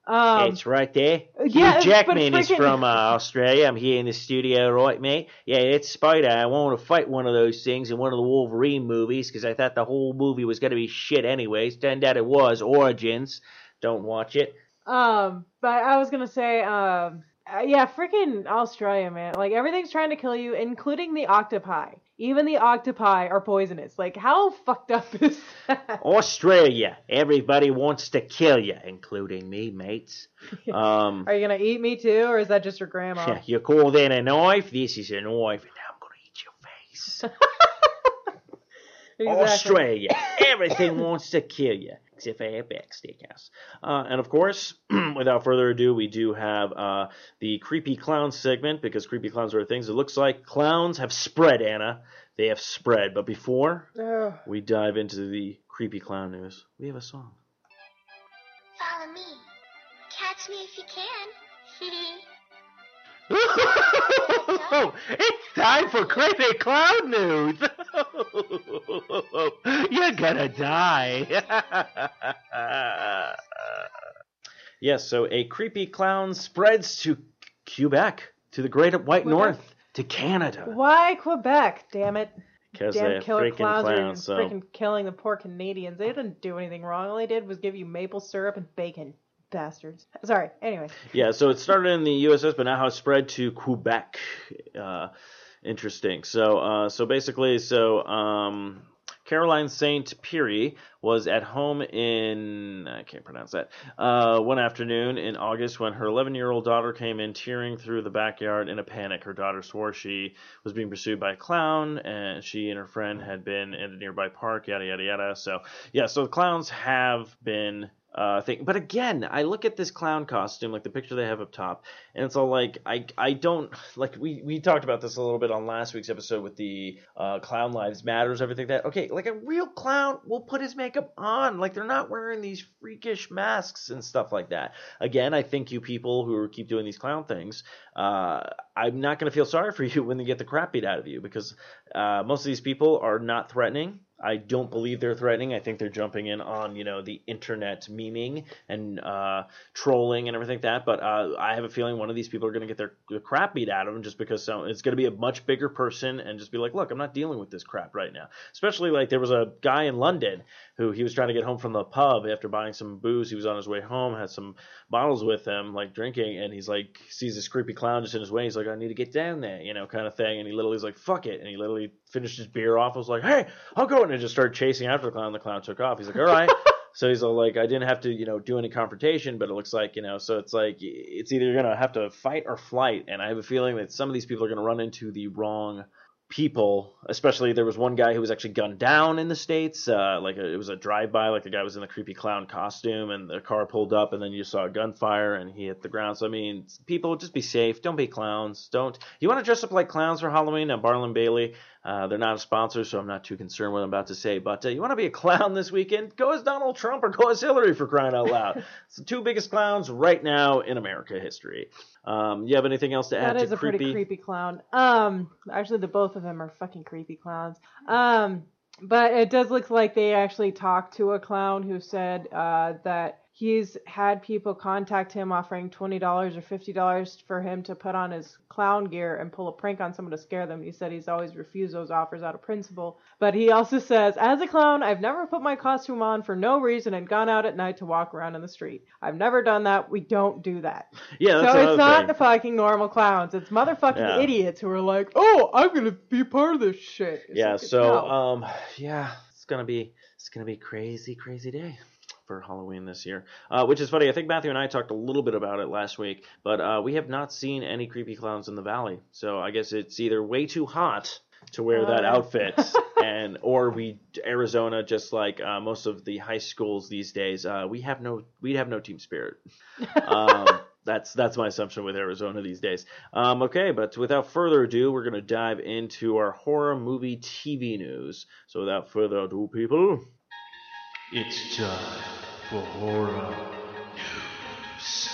Speaker 2: Um,
Speaker 1: it's right there.
Speaker 2: yeah,
Speaker 1: Hugh Jackman is from uh, Australia. I'm here in the studio, right, mate? Yeah, it's Spider. I want to fight one of those things in one of the Wolverine movies because I thought the whole movie was going to be shit anyways. Turned out it was. Origins. Don't watch it.
Speaker 2: um, but I was gonna say, um, uh, yeah, freaking Australia, man. Like everything's trying to kill you, including the octopi. Even the octopi are poisonous. Like how fucked up [LAUGHS] is that?
Speaker 1: Australia. Everybody wants to kill you, including me, mates. [LAUGHS] Um,
Speaker 2: Are you gonna eat me too, or is that just your grandma?
Speaker 1: yeah, you call that a knife? This is a knife, and I'm going to eat your face. [LAUGHS]
Speaker 2: Exactly.
Speaker 1: Australia. Everything wants to kill you, except for Outback Steakhouse. Uh, and of course, [CLEARS THROAT] without further ado, we do have uh, the creepy clown segment because creepy clowns are things. It looks like clowns have spread, Anna. They have spread. But before
Speaker 2: Ugh.
Speaker 1: we dive into the creepy clown news, we have a song.
Speaker 4: Follow me. Catch me if you can. [LAUGHS] [LAUGHS] [LAUGHS]
Speaker 1: it's time for creepy clown news. [LAUGHS] You're gonna die. [LAUGHS] yes, so a creepy clown spreads to Quebec, to the Great White
Speaker 2: Quebec?
Speaker 1: North, to Canada.
Speaker 2: Why Quebec? Damn it.
Speaker 1: because
Speaker 2: damn
Speaker 1: they're
Speaker 2: killer
Speaker 1: freaking
Speaker 2: clowns,
Speaker 1: clowns.
Speaker 2: are
Speaker 1: so
Speaker 2: freaking killing the poor Canadians. They didn't do anything wrong. All they did was give you maple syrup and bacon. Bastards. Sorry. Anyway.
Speaker 1: yeah, so it started in the USS, but now has spread to Quebec. Uh, interesting. So, uh, so basically, so um, Caroline Saint Pierre was at home in I can't pronounce that uh, one afternoon in August when her 11 year old daughter came in tearing through the backyard in a panic. Her daughter swore she was being pursued by a clown, and she and her friend had been in a nearby park. Yada yada yada. So yeah, so the clowns have been uh, thing. But again, I look at this clown costume, like the picture they have up top, and it's all like I I don't like we we talked about this a little bit on last week's episode with the uh, clown lives matters everything that okay like a real clown will put his makeup on like they're not wearing these freakish masks and stuff like that. Again, I think you people who keep doing these clown things, uh, I'm not to feel sorry for you [LAUGHS] when they get the crap beat out of you because uh, most of these people are not threatening. I don't believe they're threatening. I think they're jumping in on you know the internet memeing and uh, trolling and everything like that. But uh, I have a feeling one of these people are going to get their, their crap beat out of them just because it's going to be a much bigger person and just be like, look, I'm not dealing with this crap right now. Especially like there was a guy in London who he was trying to get home from the pub after buying some booze. He was on his way home, had some bottles with him, like drinking, and he's like sees this creepy clown just in his way. He's like, I need to get down there, you know, kind of thing. And he literally is like, fuck it, and he literally finished his beer off. I was like, hey, I'll go, and just started chasing after the clown. The clown took off. He's like, all right. [LAUGHS] So he's all like, I didn't have to, you know, do any confrontation, but it looks like, you know, so it's like it's either you're gonna have to fight or flight, and I have a feeling that some of these people are gonna run into the wrong people. Especially there was one guy who was actually gunned down in the states, uh, like a, it was a drive-by, like the guy was in the creepy clown costume, and the car pulled up, and then you saw a gunfire, and he hit the ground. So I mean, people just be safe. Don't be clowns. Don't. You want to dress up like clowns for Halloween? Now Barnum Bailey. Uh, they're not a sponsor, so I'm not too concerned what I'm about to say. But uh, you want to be a clown this weekend? Go as Donald Trump or go as Hillary for crying out loud. [LAUGHS] it's the two biggest clowns right now in America history. Um, you have anything else to add
Speaker 2: That
Speaker 1: to
Speaker 2: is a
Speaker 1: creepy?
Speaker 2: pretty creepy clown. Um, actually, the both of them are fucking creepy clowns. Um, but it does look like they actually talked to a clown who said uh, that he's had people contact him offering twenty dollars or fifty dollars for him to put on his clown gear and pull a prank on someone to scare them. He said he's always refused those offers out of principle. But he also says, as a clown, I've never put my costume on for no reason and gone out at night to walk around in the street. I've never done that. We don't do that.
Speaker 1: Yeah, that's
Speaker 2: so it's not
Speaker 1: thing.
Speaker 2: the fucking normal clowns. It's motherfucking
Speaker 1: Yeah.
Speaker 2: idiots who are like, "Oh, I'm gonna be part of this shit." It's
Speaker 1: yeah
Speaker 2: like,
Speaker 1: so
Speaker 2: no.
Speaker 1: um yeah it's gonna be it's gonna be crazy crazy day for halloween this year uh, which is funny i think matthew and i talked a little bit about it last week but uh, we have not seen any creepy clowns in the valley so i guess it's either way too hot to wear that
Speaker 2: Uh.
Speaker 1: outfit [LAUGHS] and or we arizona just like uh, most of the high schools these days uh, we have no we have no team spirit um, [LAUGHS] that's that's my assumption with Arizona these days. Um, okay, but without further ado, we're gonna dive into our horror movie TV news. So without further ado, people,
Speaker 3: It's time for horror news.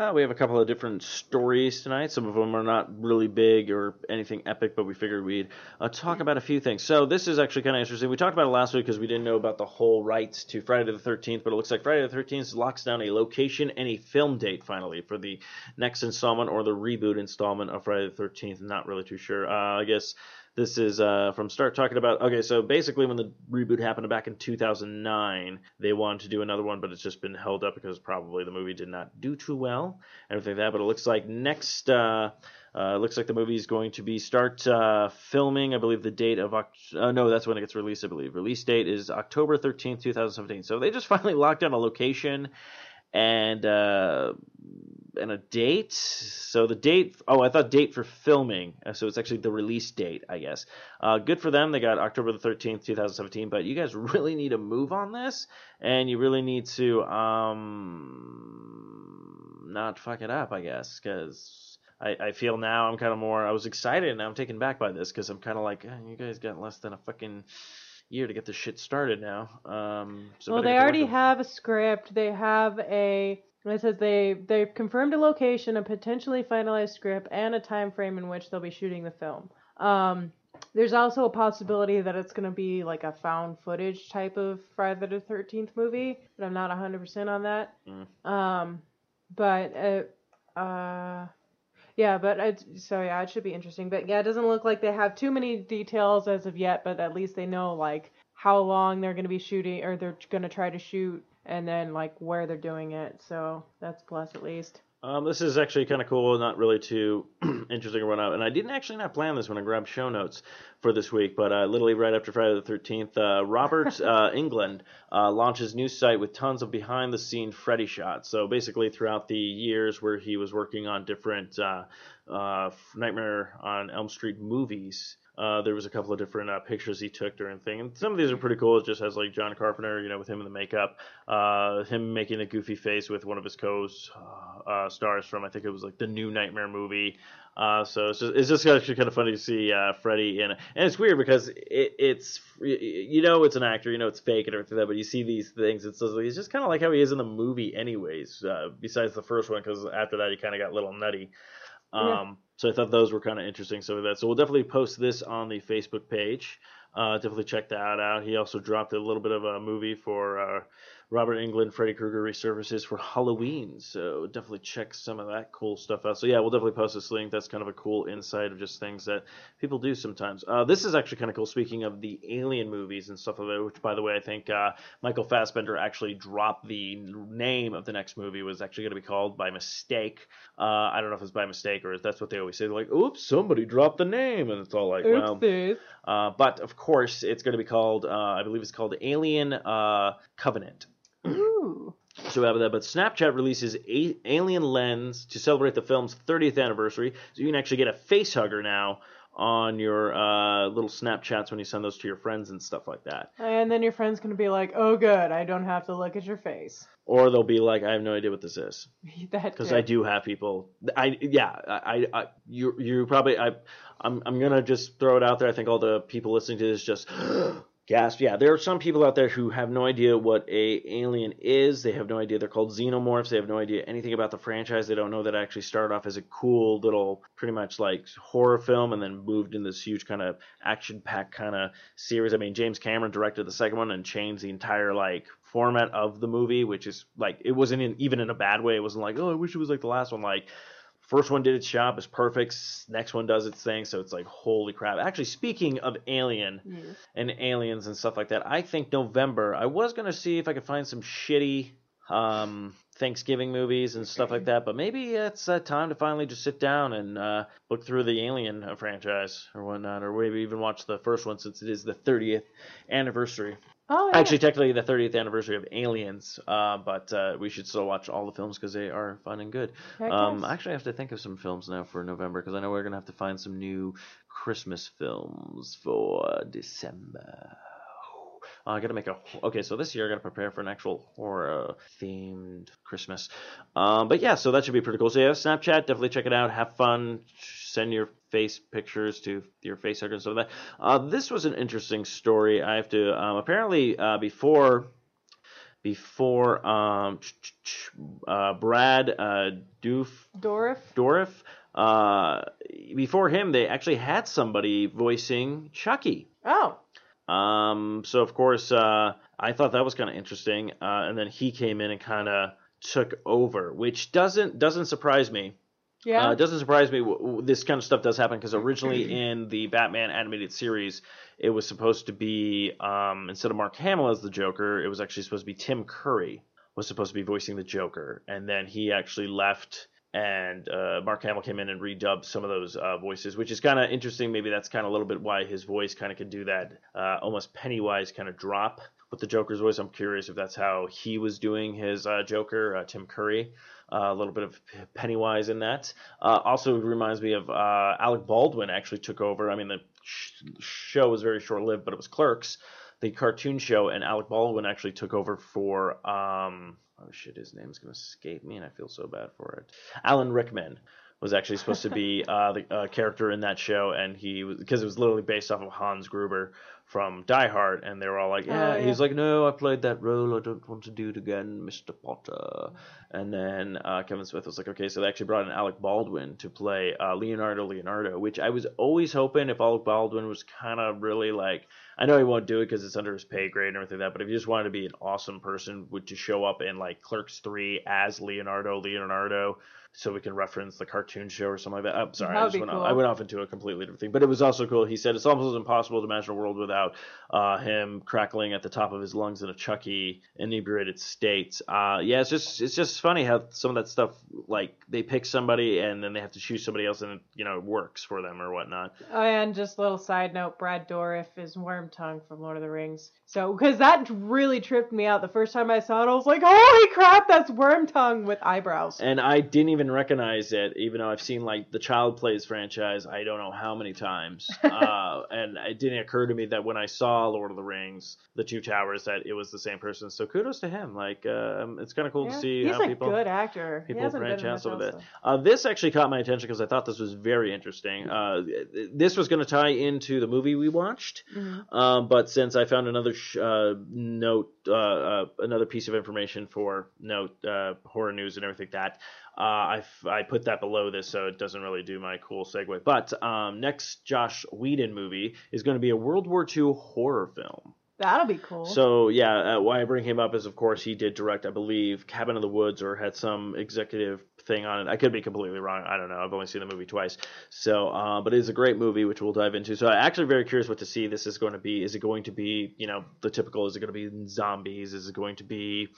Speaker 1: uh, we have a couple of different stories tonight. Some of them are not really big or anything epic, but we figured we'd uh, talk about a few things. So this is actually kind of interesting. We talked about it last week because we didn't know about the whole rights to Friday the 13th, but it looks like Friday the 13th locks down a location and a film date finally for the next installment or the reboot installment of Friday the 13th. Not really too sure. Uh, I guess this is uh, from start talking about. Okay, so basically, when the reboot happened back in 2009, they wanted to do another one, but it's just been held up because probably the movie did not do too well, and everything like that. But it looks like next. Uh, uh, looks like the movie is going to be start uh, filming. I believe the date of Oct- uh, no, that's when it gets released. I believe release date is October 13th, 2017. So they just [LAUGHS] finally locked down a location and uh, and a date. So the date. Oh, I thought date for filming. Uh, So it's actually the release date, I guess. Uh, good for them. They got October the thirteenth, two thousand seventeen. But you guys [LAUGHS] really need to move on this, and you really need to um not fuck it up, I guess, because. I, I feel now I'm kind of more. I was excited, and I'm taken back by this because I'm kind of like, eh, you guys got less than a fucking year to get this shit started now. Um, so
Speaker 2: well, they already have a script. They have a. It says they they've confirmed a location, a potentially finalized script, and a time frame in which they'll be shooting the film. Um, there's also a possibility that it's going to be like a found footage type of Friday the Thirteenth movie, but I'm not 100% on that.
Speaker 1: Mm.
Speaker 2: Um, but uh, uh, Yeah, but it's, so yeah, it should be interesting. But yeah, it doesn't look like they have too many details as of yet. But at least they know like how long they're going to be shooting, or they're going to try to shoot, and then like where they're doing it. So that's plus at least.
Speaker 1: Um, this is actually kind of cool, not really too [CLEARS THROAT] interesting or whatnot. And I didn't actually not plan this when I grabbed show notes for this week, but uh, literally right after Friday the 13th, uh, Robert [LAUGHS] uh, Englund uh, launches new site with tons of behind the scene Freddy shots. So basically, throughout the years where he was working on different uh, uh, Nightmare on Elm Street movies, uh, there was a couple of different uh, pictures he took during the thing, and some of these are pretty cool. It just has like John Carpenter, you know, with him in the makeup, uh, him making a goofy face with one of his co-stars from I think it was like the new Nightmare movie. Uh, so it's just, it's just actually kind of funny to see uh, Freddy in and it's weird because it, it's you know it's an actor, you know it's fake and everything like that, but you see these things, it's just, it's just kind of like how he is in the movie, anyways. Uh, besides the first one, because after that he kind of got a little nutty. Um,
Speaker 2: Yeah.
Speaker 1: So I thought those were kind of interesting. So that, so we'll definitely post this on the Facebook page. Uh, definitely check that out. He also dropped a little bit of a movie for uh, Robert Englund, Freddy Krueger resurfaces for Halloween. So definitely check some of that cool stuff out. So yeah, we'll definitely post this link. That's kind of a cool insight of just things that people do sometimes. Uh, this is actually kind of cool. Speaking of the Alien movies and stuff like that, which by the way, I think uh, Michael Fassbender actually dropped the name of the next movie was actually going to be called by mistake. Uh, I don't know if it's by mistake or if that's what they always say. They're like, "Oops, somebody dropped the name," and it's all like, "Well."
Speaker 2: Oopsies.
Speaker 1: Uh, but of course, it's going to be called, uh, I believe it's called Alien uh, Covenant. So we have that. But Snapchat releases a- Alien Lens to celebrate the film's 30th anniversary. So you can actually get a face hugger now on your uh, little Snapchats when you send those to your friends and stuff like that.
Speaker 2: And then your friend's gonna be like, "Oh, good, I don't have to look at your face."
Speaker 1: Or they'll be like, I have no idea what this is. [LAUGHS] because. I do have people. I yeah, I, I you you probably I I'm I'm gonna just throw it out there. I think all the people listening to this just [GASPS] [GASPS] gasp. Yeah, there are some people out there who have no idea what a alien is. They have no idea they're called xenomorphs. They have no idea anything about the franchise. They don't know that actually started off as a cool little, pretty much like horror film, and then moved in this huge kind of action-packed kind of series. I mean, James Cameron directed the second one and changed the entire like format of the movie, which is like it wasn't in, even in a bad way. It wasn't like oh I wish it was like the last one. Like first one did its job, it's perfect. Next one does its thing, so it's like holy crap. Actually, speaking of Alien
Speaker 2: Yes.
Speaker 1: and aliens and stuff like that, I think November. I was gonna see if I could find some shitty um, Thanksgiving movies and stuff like that, but maybe it's uh, time to finally just sit down and uh, look through the Alien uh, franchise or whatnot, or maybe even watch the first one since it is the 30th anniversary.
Speaker 2: Oh, yeah.
Speaker 1: Actually, technically the 30th anniversary of Aliens, uh, but uh, we should still watch all the films because they are fun and good. Um, actually, I have to think of some films now for November because I know we're gonna have to find some new Christmas films for December. Uh, I gotta make a okay. So this year I gotta prepare for an actual horror themed Christmas. Um, but yeah, so that should be pretty cool. So yeah, Snapchat, definitely check it out. Have fun. Send your face pictures to your face hugger and stuff like that. Uh, this was an interesting story. I have to um, apparently uh, before before um, uh, Brad uh, Doof
Speaker 2: Dourif.
Speaker 1: Dourif. Uh, before him, they actually had somebody voicing Chucky.
Speaker 2: Oh.
Speaker 1: Um, so of course, uh, I thought that was kind of interesting. Uh, and then he came in and kind of took over, which doesn't doesn't surprise me.
Speaker 2: Yeah.
Speaker 1: Uh, it doesn't surprise me. W- w- This kind of stuff does happen because originally [CLEARS THROAT] in the Batman animated series, it was supposed to be um, instead of Mark Hamill as the Joker, it was actually supposed to be Tim Curry was supposed to be voicing the Joker, and then he actually left. And uh, Mark Hamill came in and redubbed some of those uh, voices, which is kind of interesting. Maybe that's kind of a little bit why his voice kind of could do that uh, almost Pennywise kind of drop with the Joker's voice. I'm curious if that's how he was doing his uh, Joker, uh, Tim Curry. Uh, a little bit of Pennywise in that. Uh, also reminds me of uh, Alec Baldwin actually took over. I mean, the sh- show was very short lived, but it was Clerks, the cartoon show, and Alec Baldwin actually took over for. Um, oh shit, his name's gonna escape me, and I feel so bad for it. Alan Rickman was actually supposed to be [LAUGHS] uh, the uh, character in that show, and he was because it was literally based off of Hans Gruber from Die Hard, and they were all like, "Yeah."
Speaker 2: Oh, yeah.
Speaker 1: He's like, "No, I played that role. I don't want to do it again, Mr. Potter." And then uh, Kevin Smith was like, "Okay," so they actually brought in Alec Baldwin to play uh, Leonardo Leonardo, which I was always hoping if Alec Baldwin was kind of really like, I know he won't do it because it's under his pay grade and everything like that, but if you just wanted to be an awesome person, would to show up in like Clerks three as Leonardo Leonardo so we can reference the cartoon show or something like that. I'm sorry, I just went
Speaker 2: cool.
Speaker 1: off, I went off into a completely different thing. But it was also cool. He said it's almost impossible to imagine a world without uh, him crackling at the top of his lungs in a Chucky inebriated state. Uh, yeah, it's just it's just funny how some of that stuff like they pick somebody and then they have to choose somebody else and you know it works for them or whatnot.
Speaker 2: Oh, and just a little side note: Brad Dourif is Wormtongue from Lord of the Rings. So, because that really tripped me out the first time I saw it, I was like, "Holy crap, that's Wormtongue with eyebrows."
Speaker 1: And I didn't even recognize it, even though I've seen like the Child Plays franchise. I don't know how many times, [LAUGHS] uh, and it didn't occur to me that when I saw Lord of the Rings, the Two Towers, that it was the same person. So kudos to him. Like, um, it's kind of cool
Speaker 2: Yeah,
Speaker 1: to see
Speaker 2: he's
Speaker 1: how
Speaker 2: a
Speaker 1: people
Speaker 2: good actor.
Speaker 1: People branch out of
Speaker 2: else,
Speaker 1: Uh, this actually caught my attention because I thought this was very interesting. Uh, this was going to tie into the movie we watched,
Speaker 2: Mhm.
Speaker 1: Um, but since I found another sh- uh, note, uh, uh, another piece of information for note uh, horror news and everything like that, uh, I, I put that below this so it doesn't really do my cool segue. But um, next Joss Whedon movie is going to be a World War II horror film.
Speaker 2: That'll be cool.
Speaker 1: So yeah, uh, why I bring him up is of course he did direct, I believe, Cabin in the Woods or had some executive thing on it. I could be completely wrong. I don't know. I've only seen the movie twice. So, uh, but it is a great movie, which we'll dive into. So I'm actually very curious what to see this is going to be. Is it going to be, you know, the typical? Is it going to be zombies? Is it going to be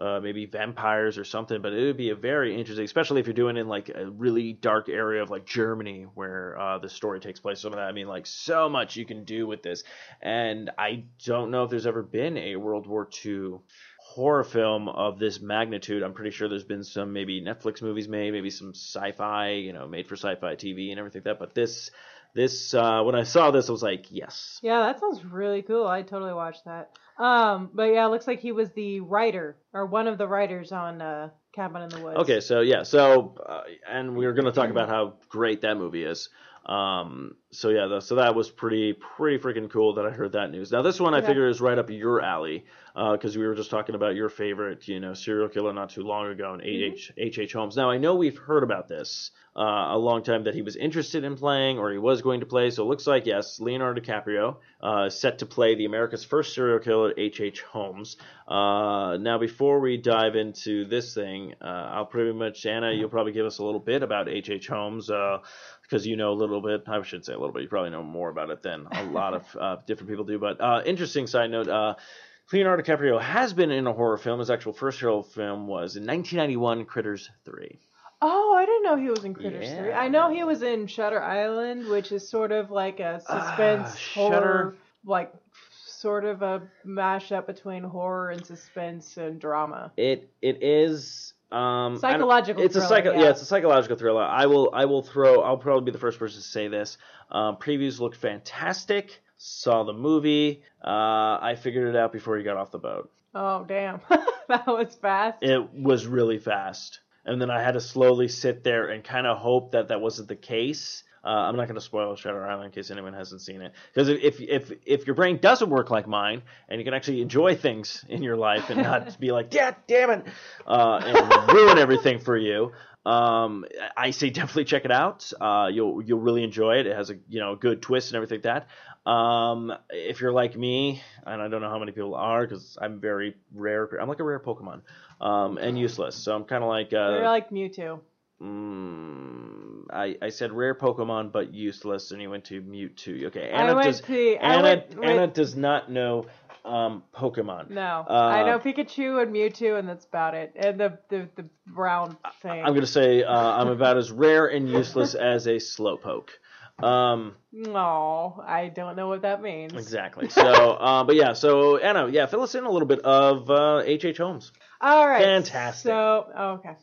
Speaker 1: uh, maybe vampires or something? But it would be a very interesting, especially if you're doing it in like a really dark area of like Germany where uh, the story takes place. Some of that, I mean, like so much you can do with this. And I don't know if there's ever been a World War II horror film of this magnitude. I'm pretty sure there's been some maybe Netflix movies made, maybe some sci-fi, you know, made for sci-fi TV and everything like that. But this, this, uh, when I saw this, I was like, yes.
Speaker 2: yeah, that sounds really cool. I totally watched that. Um, but yeah, it looks like he was the writer or one of the writers on uh, Cabin in the Woods.
Speaker 1: Okay, so yeah, so uh, and we are going to talk about how great that movie is. Um, so yeah, the, so that was pretty pretty freaking cool that I heard that news. Now this one I
Speaker 2: Yeah.
Speaker 1: figure is right up your alley because we were just talking about your favorite, you know, serial killer not too long ago, and H H H Holmes. Now I know we've heard about this uh, a long time that he was interested in playing or he was going to play. So it looks like yes, Leonardo DiCaprio uh, is set to play the America's first serial killer, H H Holmes. Uh, now before we dive into this thing, uh, I'll pretty much Anna, you'll probably give us a little bit about H H Holmes. Uh, because you know a little bit. I should say a little bit. You probably know more about it than a lot of uh, different people do. But uh, interesting side note: uh, Leonardo DiCaprio has been in a horror film. His actual first horror film was in 1991, Critters 3.
Speaker 2: Oh, I didn't know he was in Critters
Speaker 1: Yeah.
Speaker 2: 3. I know he was in Shutter Island, which is sort of like a suspense
Speaker 1: Ah,
Speaker 2: horror,
Speaker 1: Shutter-
Speaker 2: like sort of a mashup between horror and suspense and drama.
Speaker 1: It it is um
Speaker 2: Psychological
Speaker 1: It's a psycho.
Speaker 2: yeah.
Speaker 1: Yeah. it's a psychological thriller. I will I will throw. I'll probably be the first person to say this. Um, previews looked fantastic. Saw the movie. Uh, I figured it out before he got off the boat.
Speaker 2: Oh, damn. [LAUGHS] that was fast.
Speaker 1: it was really fast. And then I had to slowly sit there and kind of hope that that wasn't the case. Uh, I'm not going to spoil Shutter Island in case anyone hasn't seen it. Because if, if if your brain doesn't work like mine, and you can actually enjoy things in your life and not [LAUGHS] be like, yeah, damn it, uh, and ruin everything for you, um, I say definitely check it out. Uh, you'll you'll really enjoy it. It has a you know good twist and everything like that. Um, if you're like me, and I don't know how many people are, because I'm very rare. I'm like a rare Pokemon, um, and useless. So I'm kind of like uh,
Speaker 2: You're like Mewtwo.
Speaker 1: Mm, I, I said rare Pokemon, but useless, and you went to Mewtwo. Okay,
Speaker 2: I
Speaker 1: Anna does.
Speaker 2: to- I
Speaker 1: Anna,
Speaker 2: went
Speaker 1: Anna does not know um, Pokemon.
Speaker 2: No,
Speaker 1: Uh,
Speaker 2: I know Pikachu and Mewtwo, and that's about it. And the the, the brown thing.
Speaker 1: I'm gonna say uh, I'm about as rare and useless as a Slowpoke. Um,
Speaker 2: No, I don't know what that means.
Speaker 1: exactly. So, uh, but yeah. So Anna, yeah, fill us in a little bit of uh, H. H. Holmes.
Speaker 2: All right.
Speaker 1: Fantastic.
Speaker 2: So, okay.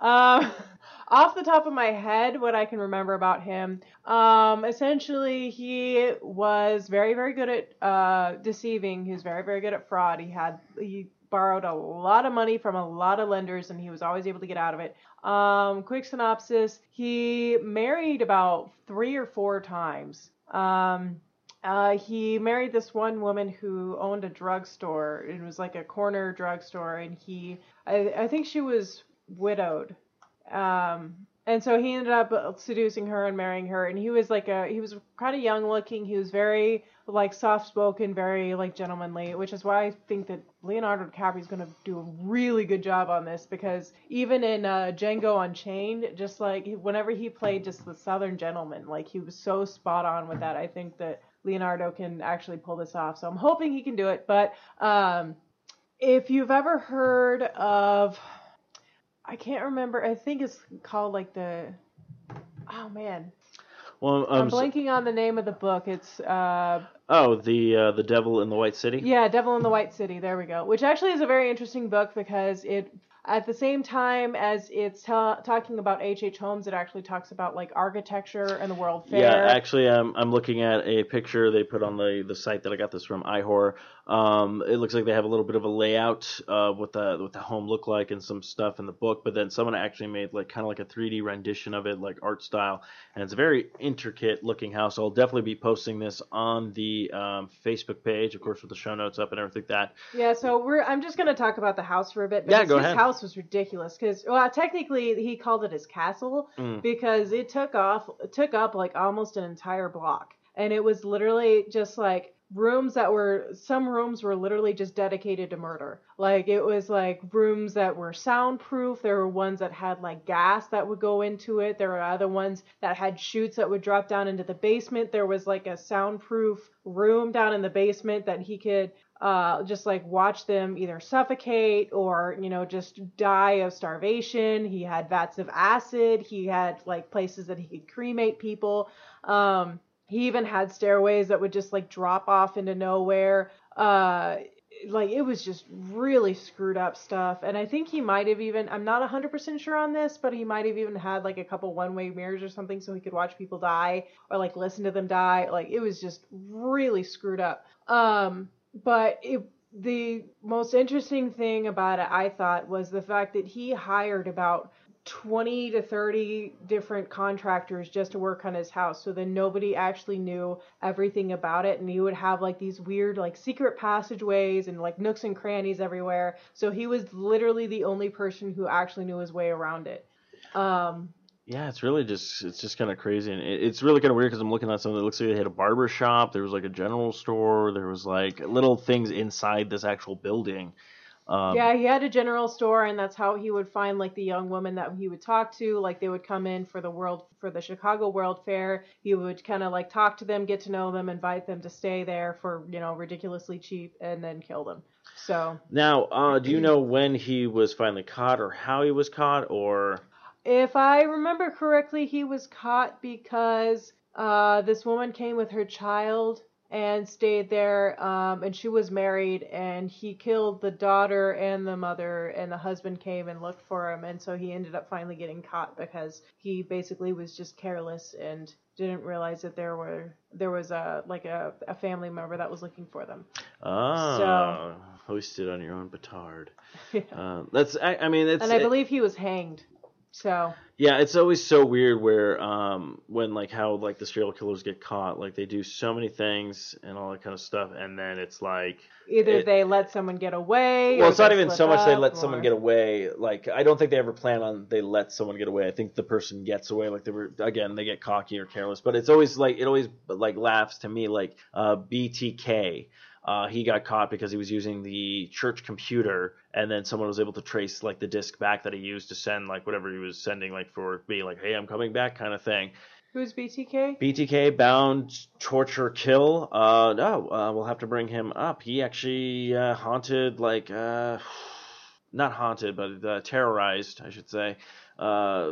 Speaker 2: Um, [LAUGHS] off the top of my head, what I can remember about him, um, essentially he was very, very good at uh, deceiving. He was very, very good at fraud. He had he borrowed a lot of money from a lot of lenders, and he was always able to get out of it. Um, quick synopsis: He married about three or four times. Um, uh, he married this one woman who owned a drugstore. It was like a corner drugstore, and he, I, I think she was widowed. Um, and so he ended up seducing her and marrying her and he was like a he was kind of young looking he was very like soft spoken very like gentlemanly which is why i think that leonardo dicaprio is going to do a really good job on this because even in uh, django unchained just like whenever he played just the southern gentleman like he was so spot on with that. I think that leonardo can actually pull this off so i'm hoping he can do it but um if you've ever heard of I can't remember. I think it's called like the. Oh man,
Speaker 1: Well,
Speaker 2: I'm
Speaker 1: um,
Speaker 2: blanking on the name of the book. It's uh
Speaker 1: oh, the uh, the Devil in the White City.
Speaker 2: yeah, Devil in the White City. There we go. Which actually is a very interesting book because it at the same time as it's ta talking about H. H. Holmes, it actually talks about like architecture and the World Fair.
Speaker 1: Yeah, actually, um, I'm looking at a picture they put on the, the site that I got this from, iHorror. Um, it looks like they have a little bit of a layout of what the what the home looked like and some stuff in the book, but then someone actually made like kind of like a 3D rendition of it, like art style, and it's a very intricate looking house. I'll definitely be posting this on the um, Facebook page, of course, with the show notes up and everything like that.
Speaker 2: Yeah, so we're I'm just gonna talk about the house for a bit.
Speaker 1: Yeah,
Speaker 2: because
Speaker 1: go
Speaker 2: his
Speaker 1: ahead.
Speaker 2: house was ridiculous because well, technically he called it his castle
Speaker 1: Mm.
Speaker 2: because it took off took up like almost an entire block, and it was literally just like rooms that were some rooms were literally just dedicated to murder. Like it was like rooms that were soundproof. There were ones that had like gas that would go into it. There were other ones that had chutes that would drop down into the basement. There was like a soundproof room down in the basement that he could uh, just like watch them either suffocate or you know just die of starvation. He had vats of acid. He had like places that he could cremate people. Um, he even had stairways that would just like drop off into nowhere. Uh, like it was just really screwed up stuff. And I think he might have even I'm not 100% sure on this, but he might have even had like a couple one-way mirrors or something so he could watch people die or like listen to them die. Like it was just really screwed up. Um but it the most interesting thing about it I thought was the fact that he hired about 20 to 30 different contractors just to work on his house so then nobody actually knew everything about it and he would have like these weird like secret passageways and like nooks and crannies everywhere so he was literally the only person who actually knew his way around it um
Speaker 1: Yeah, it's really just it's just kind of crazy, and it, it's really kind of weird because I'm looking at something that looks like they had a barber shop. There was like a general store. There was like little things inside this actual building. Um,
Speaker 2: yeah, he had a general store, and that's how he would find like the young woman that he would talk to. Like they would come in for the world for the Chicago World Fair. He would kind of like talk to them, get to know them, invite them to stay there for you know ridiculously cheap, and then kill them. So
Speaker 1: Now, uh, do you know when he was finally caught, or how he was caught, or
Speaker 2: if I remember correctly, he was caught because uh, this woman came with her child and stayed there, um, and she was married, and he killed the daughter and the mother, and the husband came and looked for him, and so he ended up finally getting caught because he basically was just careless and didn't realize that there were there was a like a, a family member that was looking for them.
Speaker 1: ah, hoisted on your own petard? [LAUGHS] Uh, that's I, I mean it's
Speaker 2: and I believe he was hanged. So
Speaker 1: Yeah, it's always so weird where um when like how like the serial killers get caught, like they do so many things and all that kind of stuff, and then it's like
Speaker 2: either
Speaker 1: It-
Speaker 2: they let someone get away.
Speaker 1: well,
Speaker 2: or
Speaker 1: it's not even so much they let someone get away. Like I don't think they ever plan on they let someone get away. I think the person gets away. Like they were again, they get cocky or careless. But it's always like it always like laughs to me. Like uh, BTK, uh, he got caught because he was using the church computer, and then someone was able to trace like the disk back that he used to send like whatever he was sending, like for being like, hey, I'm coming back, kind of thing.
Speaker 2: Who's BTK?
Speaker 1: BTK bound torture kill. Uh, no, uh, we'll have to bring him up. He actually uh, haunted like uh, [SIGHS] not haunted, but uh, terrorized, I should say. Uh,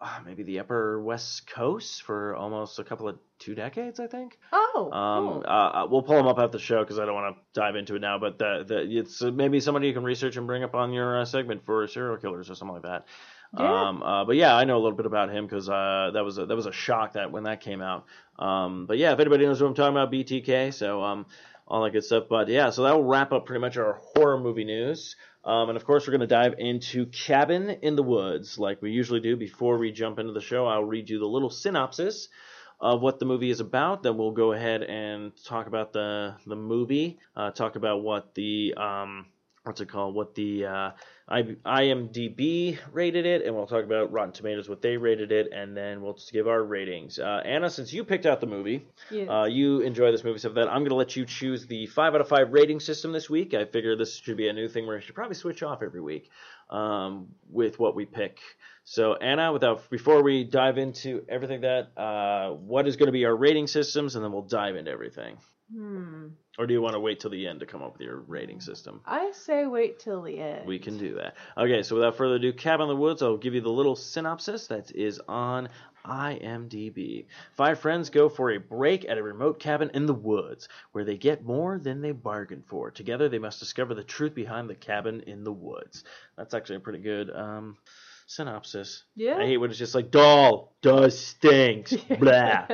Speaker 1: ah, maybe the Upper West Coast for almost a couple of two decades, I think.
Speaker 2: Oh,
Speaker 1: Um,
Speaker 2: cool.
Speaker 1: uh, we'll pull him up at the show because I don't want to dive into it now. But the, the, it's uh, maybe somebody you can research and bring up on your uh, segment for serial killers or something like that.
Speaker 2: Yeah.
Speaker 1: Um, uh, but yeah, I know a little bit about him because uh, that was a, that was a shock that when that came out. Um, but yeah, if anybody knows what I'm talking about, BTK. So um, all that good stuff. But yeah, so that will wrap up pretty much our horror movie news. Um, and of course, we're going to dive into Cabin in the Woods like we usually do. Before we jump into the show, I'll read you the little synopsis of what the movie is about. Then we'll go ahead and talk about the the movie, uh, talk about what the um, what's it called? What the uh, IMDb rated it, and we'll talk about Rotten Tomatoes, what they rated it, and then we'll just give our ratings. Uh, Anna, since you picked out the movie,
Speaker 2: Yes.
Speaker 1: uh, you enjoy this movie, so that I'm going to let you choose the five out of five rating system this week. I figure this should be a new thing where I should probably switch off every week um, with what we pick. So Anna, without before we dive into everything that uh, what is going to be our rating systems, and then we'll dive into everything.
Speaker 2: Hmm.
Speaker 1: Or do you want to wait till the end to come up with your rating system?
Speaker 2: I say wait till the end.
Speaker 1: We can do that. Okay, so without further ado, Cabin in the Woods, I'll give you the little synopsis that is on IMDb. Five friends go for a break at a remote cabin in the woods where they get more than they bargained for. Together, they must discover the truth behind the cabin in the woods. That's actually a pretty good um, synopsis.
Speaker 2: Yeah.
Speaker 1: I hate when it's just like, doll, does stinks, [LAUGHS] blah.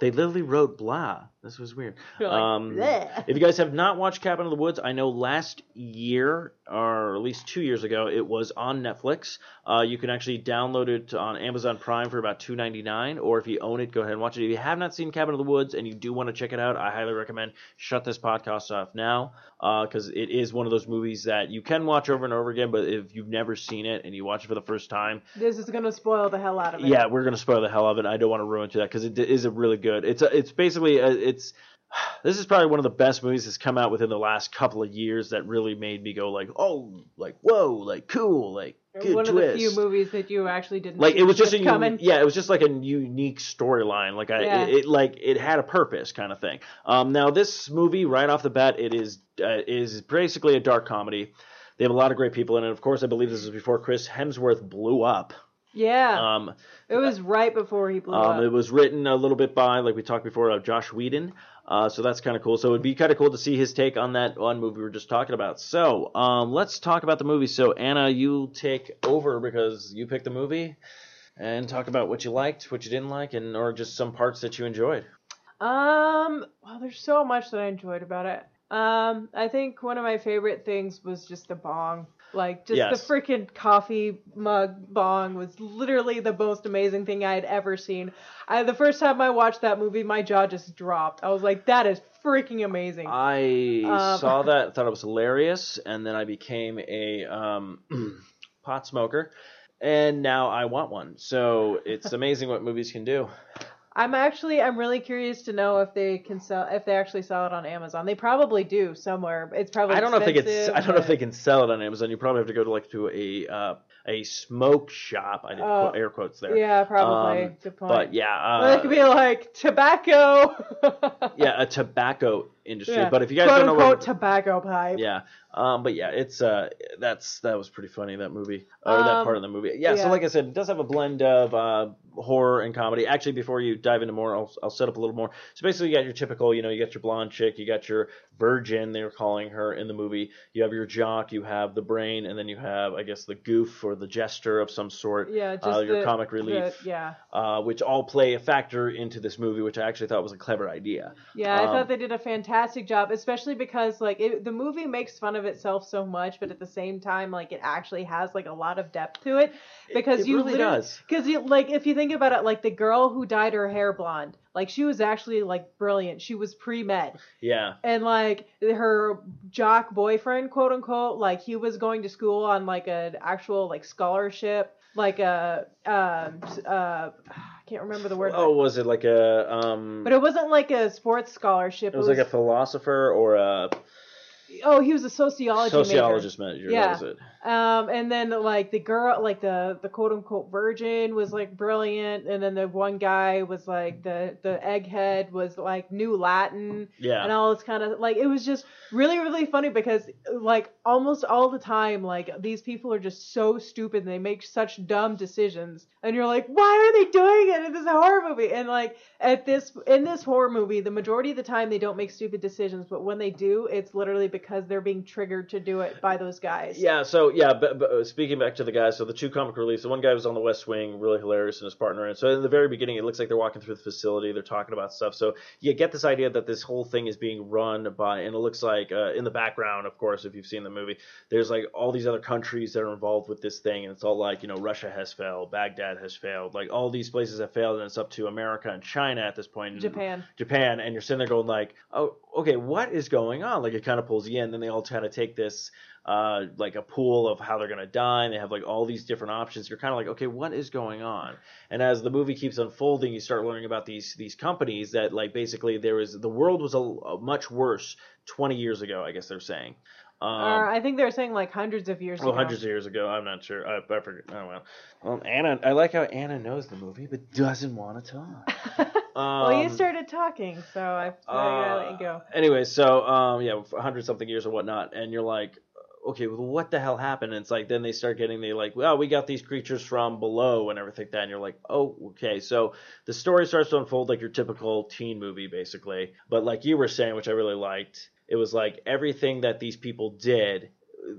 Speaker 1: They literally wrote blah. This was weird. [LAUGHS]
Speaker 2: Like,
Speaker 1: um, if you guys have not watched Cabin in the Woods, I know last year or at least two years ago it was on Netflix. Uh, you can actually download it on Amazon Prime for about two ninety nine, or if you own it, go ahead and watch it. If you have not seen Cabin in the Woods and you do want to check it out, I highly recommend shut this podcast off now because it is one of those movies that you can watch over and over again. But if you've never seen it and you watch it for the first time,
Speaker 2: This is gonna spoil the hell out of it.
Speaker 1: yeah, we're gonna spoil the hell out of it. I don't want to ruin to that because it is a really good. It's a, it's basically a, it's this is probably one of the best movies that's come out within the last couple of years that really made me go like oh like whoa like cool like good
Speaker 2: One
Speaker 1: twist.
Speaker 2: of the few movies that you actually didn't.
Speaker 1: like it was just a
Speaker 2: coming.
Speaker 1: yeah it was just like a unique storyline like I
Speaker 2: Yeah.
Speaker 1: it, it like it had a purpose kind of thing. Um, now this movie right off the bat it is uh, is basically a dark comedy. They have a lot of great people in it. Of course, I believe this is before Chris Hemsworth blew up.
Speaker 2: Yeah.
Speaker 1: Um,
Speaker 2: it was right before he blew
Speaker 1: um,
Speaker 2: up.
Speaker 1: it was written a little bit by, like we talked before, uh, Joss Whedon. Uh, so that's kind of cool. So it'd be kind of cool to see his take on that one movie we were just talking about. So um, let's talk about the movie. So Anna, you take over because you picked the movie, and talk about what you liked, what you didn't like, and or just some parts that you enjoyed.
Speaker 2: Um, well, there's so much that I enjoyed about it. Um, I think one of my favorite things was just the bong. Like, just
Speaker 1: Yes.
Speaker 2: the freaking coffee mug bong was literally the most amazing thing I had ever seen. I, the first time I watched that movie, my jaw just dropped. I was like, that is freaking amazing.
Speaker 1: I
Speaker 2: Um,
Speaker 1: saw [LAUGHS] that, thought it was hilarious, and then I became a um, [CLEARS THROAT] pot smoker, and now I want one. So it's amazing what movies can do.
Speaker 2: I'm actually, I'm really curious to know if they can sell, if they actually sell it on Amazon. They probably do somewhere. It's probably
Speaker 1: I don't know if they can. I don't know if they can sell it on Amazon. You probably have to go to like to a uh, a smoke shop. I did
Speaker 2: Oh,
Speaker 1: quote, air quotes there.
Speaker 2: Yeah, probably.
Speaker 1: Um,
Speaker 2: Good point.
Speaker 1: But yeah, uh,
Speaker 2: could be like tobacco. [LAUGHS]
Speaker 1: yeah, a tobacco industry.
Speaker 2: Yeah.
Speaker 1: But if you guys
Speaker 2: Quote
Speaker 1: don't know
Speaker 2: unquote
Speaker 1: what,
Speaker 2: tobacco pipe.
Speaker 1: yeah, um, but yeah, it's uh, that's that was pretty funny that movie or that
Speaker 2: Um,
Speaker 1: part of the movie. Yeah, so like I said, it does have a blend of uh, horror and comedy. Actually, before you dive into more, I'll I'll set up a little more. So basically, you got your typical, you know, you got your blonde chick, you got your virgin, they're calling her in the movie. You have your jock, you have the brain, and then you have, I guess, the goof or the jester of some sort.
Speaker 2: Yeah, just
Speaker 1: uh, your
Speaker 2: the-
Speaker 1: comic relief.
Speaker 2: the- yeah,
Speaker 1: uh, which all play a factor into this movie, which I actually thought was a clever idea.
Speaker 2: yeah. I
Speaker 1: Um,
Speaker 2: thought they did a fantastic job, especially because like it, the movie makes fun of itself so much, but at the same time, like it actually has like a lot of depth to it. Because
Speaker 1: it
Speaker 2: you
Speaker 1: really does.
Speaker 2: Because you like if you think about it, like the girl who dyed her hair blonde, like she was actually like brilliant. She was pre med.
Speaker 1: Yeah,
Speaker 2: and like her jock boyfriend quote unquote like he was going to school on like an actual like scholarship like a um uh i can't remember the word
Speaker 1: Oh, was it like a um?
Speaker 2: but it wasn't like a sports scholarship
Speaker 1: it was like a philosopher or a
Speaker 2: oh he was a sociology
Speaker 1: sociologist major.
Speaker 2: Yeah.
Speaker 1: That was it.
Speaker 2: major um and then like the girl like the the quote unquote virgin was like brilliant. And then the one guy was like the the egghead was like new latin.
Speaker 1: Yeah.
Speaker 2: and all this kind of like it was just really really funny because like almost all the time like these people are just so stupid and they make such dumb decisions. And you're like why are they doing it in this horror movie? And like at this in this horror movie the majority of the time they don't make stupid decisions. But when they do it's literally because they're being triggered to do it by those guys.
Speaker 1: Yeah, so yeah, but, but uh, speaking back to the guys, so the two comic reliefs, the one guy was on the West Wing, really hilarious, and his partner. And so in the very beginning, it looks like they're walking through the facility, they're talking about stuff. So you get this idea that this whole thing is being run by, and it looks like uh, in the background, of course, if you've seen the movie, there's like all these other countries that are involved with this thing, and it's all like you know Russia has failed, Baghdad has failed, like all these places have failed, and it's up to America and China at this point.
Speaker 2: Japan.
Speaker 1: Japan, and you're sitting there going like, oh, okay, what is going on? Like it kind of pulls you in. Then they all kind of take this uh, like a pool of how they're gonna die. And they have like all these different options. You're kind of like, okay, what is going on? And as the movie keeps unfolding, you start learning about these these companies that like basically there was the world was a, a much worse 20 years ago. I guess they're saying. Um,
Speaker 2: or I think they're saying like hundreds of years
Speaker 1: well,
Speaker 2: ago.
Speaker 1: hundreds of years ago. I'm not sure. I, I forget. Oh well. Well, Anna. I like how Anna knows the movie but doesn't want to talk. [LAUGHS]
Speaker 2: well, you
Speaker 1: Um,
Speaker 2: started talking, so I, I gotta let you go.
Speaker 1: uh, Anyway, so um, yeah, hundred something years or whatnot, and you're like, okay, well, what the hell happened? And it's like then they start getting they like, well, we got these creatures from below and everything like that, and you're like, oh, okay. So the story starts to unfold like your typical teen movie, basically. But like you were saying, which I really liked, it was like everything that these people did.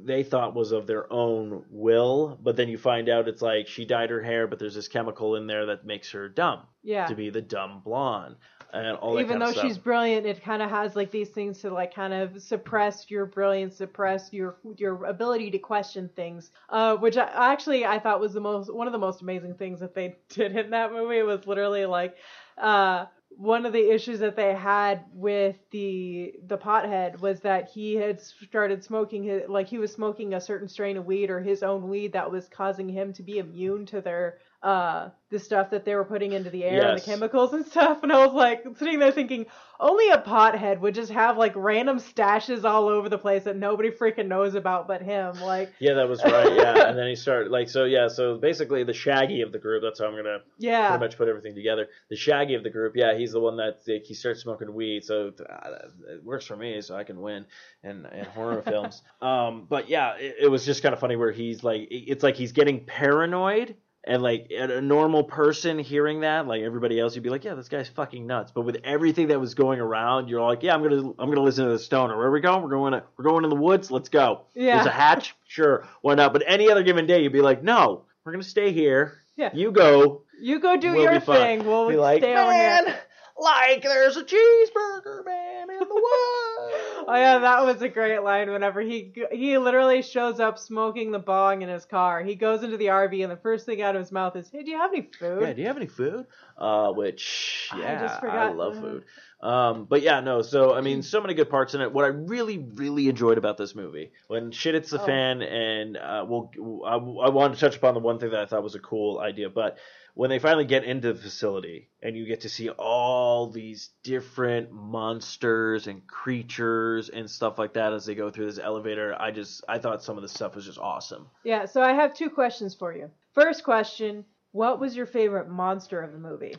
Speaker 1: They thought was of their own will, but then you find out it's like she dyed her hair, but there's this chemical in there that makes her dumb
Speaker 2: Yeah.
Speaker 1: to be the dumb blonde, and all that
Speaker 2: Even though she's brilliant, it kind of has like these things to like kind of suppress your brilliance, suppress your your ability to question things. Uh, which I, actually I thought was the most one of the most amazing things that they [LAUGHS] did in that movie. Was literally like, uh, one of the issues that they had with the the pothead was that he had started smoking his like he was smoking a certain strain of weed or his own weed that was causing him to be immune to their uh the stuff that they were putting into the air and the chemicals and stuff and I was like sitting there thinking only a pothead would just have like random stashes all over the place that nobody freaking knows about but him like
Speaker 1: Yeah, that was right. Yeah, and then he started like so. Yeah, so basically the Shaggy of the group. That's how I'm gonna
Speaker 2: yeah
Speaker 1: pretty much put everything together. The Shaggy of the group. Yeah, he's the one that like, he starts smoking weed, so uh, it works for me. So I can win in in horror films. [LAUGHS] Um, but yeah, it, it was just kind of funny where he's like, it's like he's getting paranoid. And like a normal person hearing that, like everybody else, you'd be like, "Yeah, this guy's fucking nuts." But with everything that was going around, you're like, "Yeah, I'm gonna, I'm gonna listen to the stoner. Where are we going? We're going, to, we're going in the woods. Let's go."
Speaker 2: Yeah.
Speaker 1: There's a hatch? Sure. Why not? But any other given day, you'd be like, no, we're going to stay here.
Speaker 2: Yeah.
Speaker 1: You go.
Speaker 2: you go do
Speaker 1: We'll
Speaker 2: your
Speaker 1: be fine."
Speaker 2: thing we'll
Speaker 1: be like,
Speaker 2: stay
Speaker 1: man,
Speaker 2: here
Speaker 1: like there's a cheeseburger man in the woods. [LAUGHS]
Speaker 2: Oh yeah, that was a great line. Whenever he he literally shows up smoking the bong in his car, he goes into the RV and the first thing out of his mouth is, "Hey, do you have any food?"
Speaker 1: Yeah, do you have any food? Uh, which
Speaker 2: I
Speaker 1: yeah,
Speaker 2: just
Speaker 1: I, love food. Um, but yeah, no. So I mean, so many good parts in it. What I really, really enjoyed about this movie, when shit hits the
Speaker 2: Oh.
Speaker 1: fan, and uh, we'll, I, I wanted to touch upon the one thing that I thought was a cool idea, but when they finally get into the facility and you get to see all these different monsters and creatures and stuff like that as they go through this elevator, I just I thought some of the stuff was just awesome.
Speaker 2: Yeah, so I have two questions for you. First question, what was your favorite monster of the movie?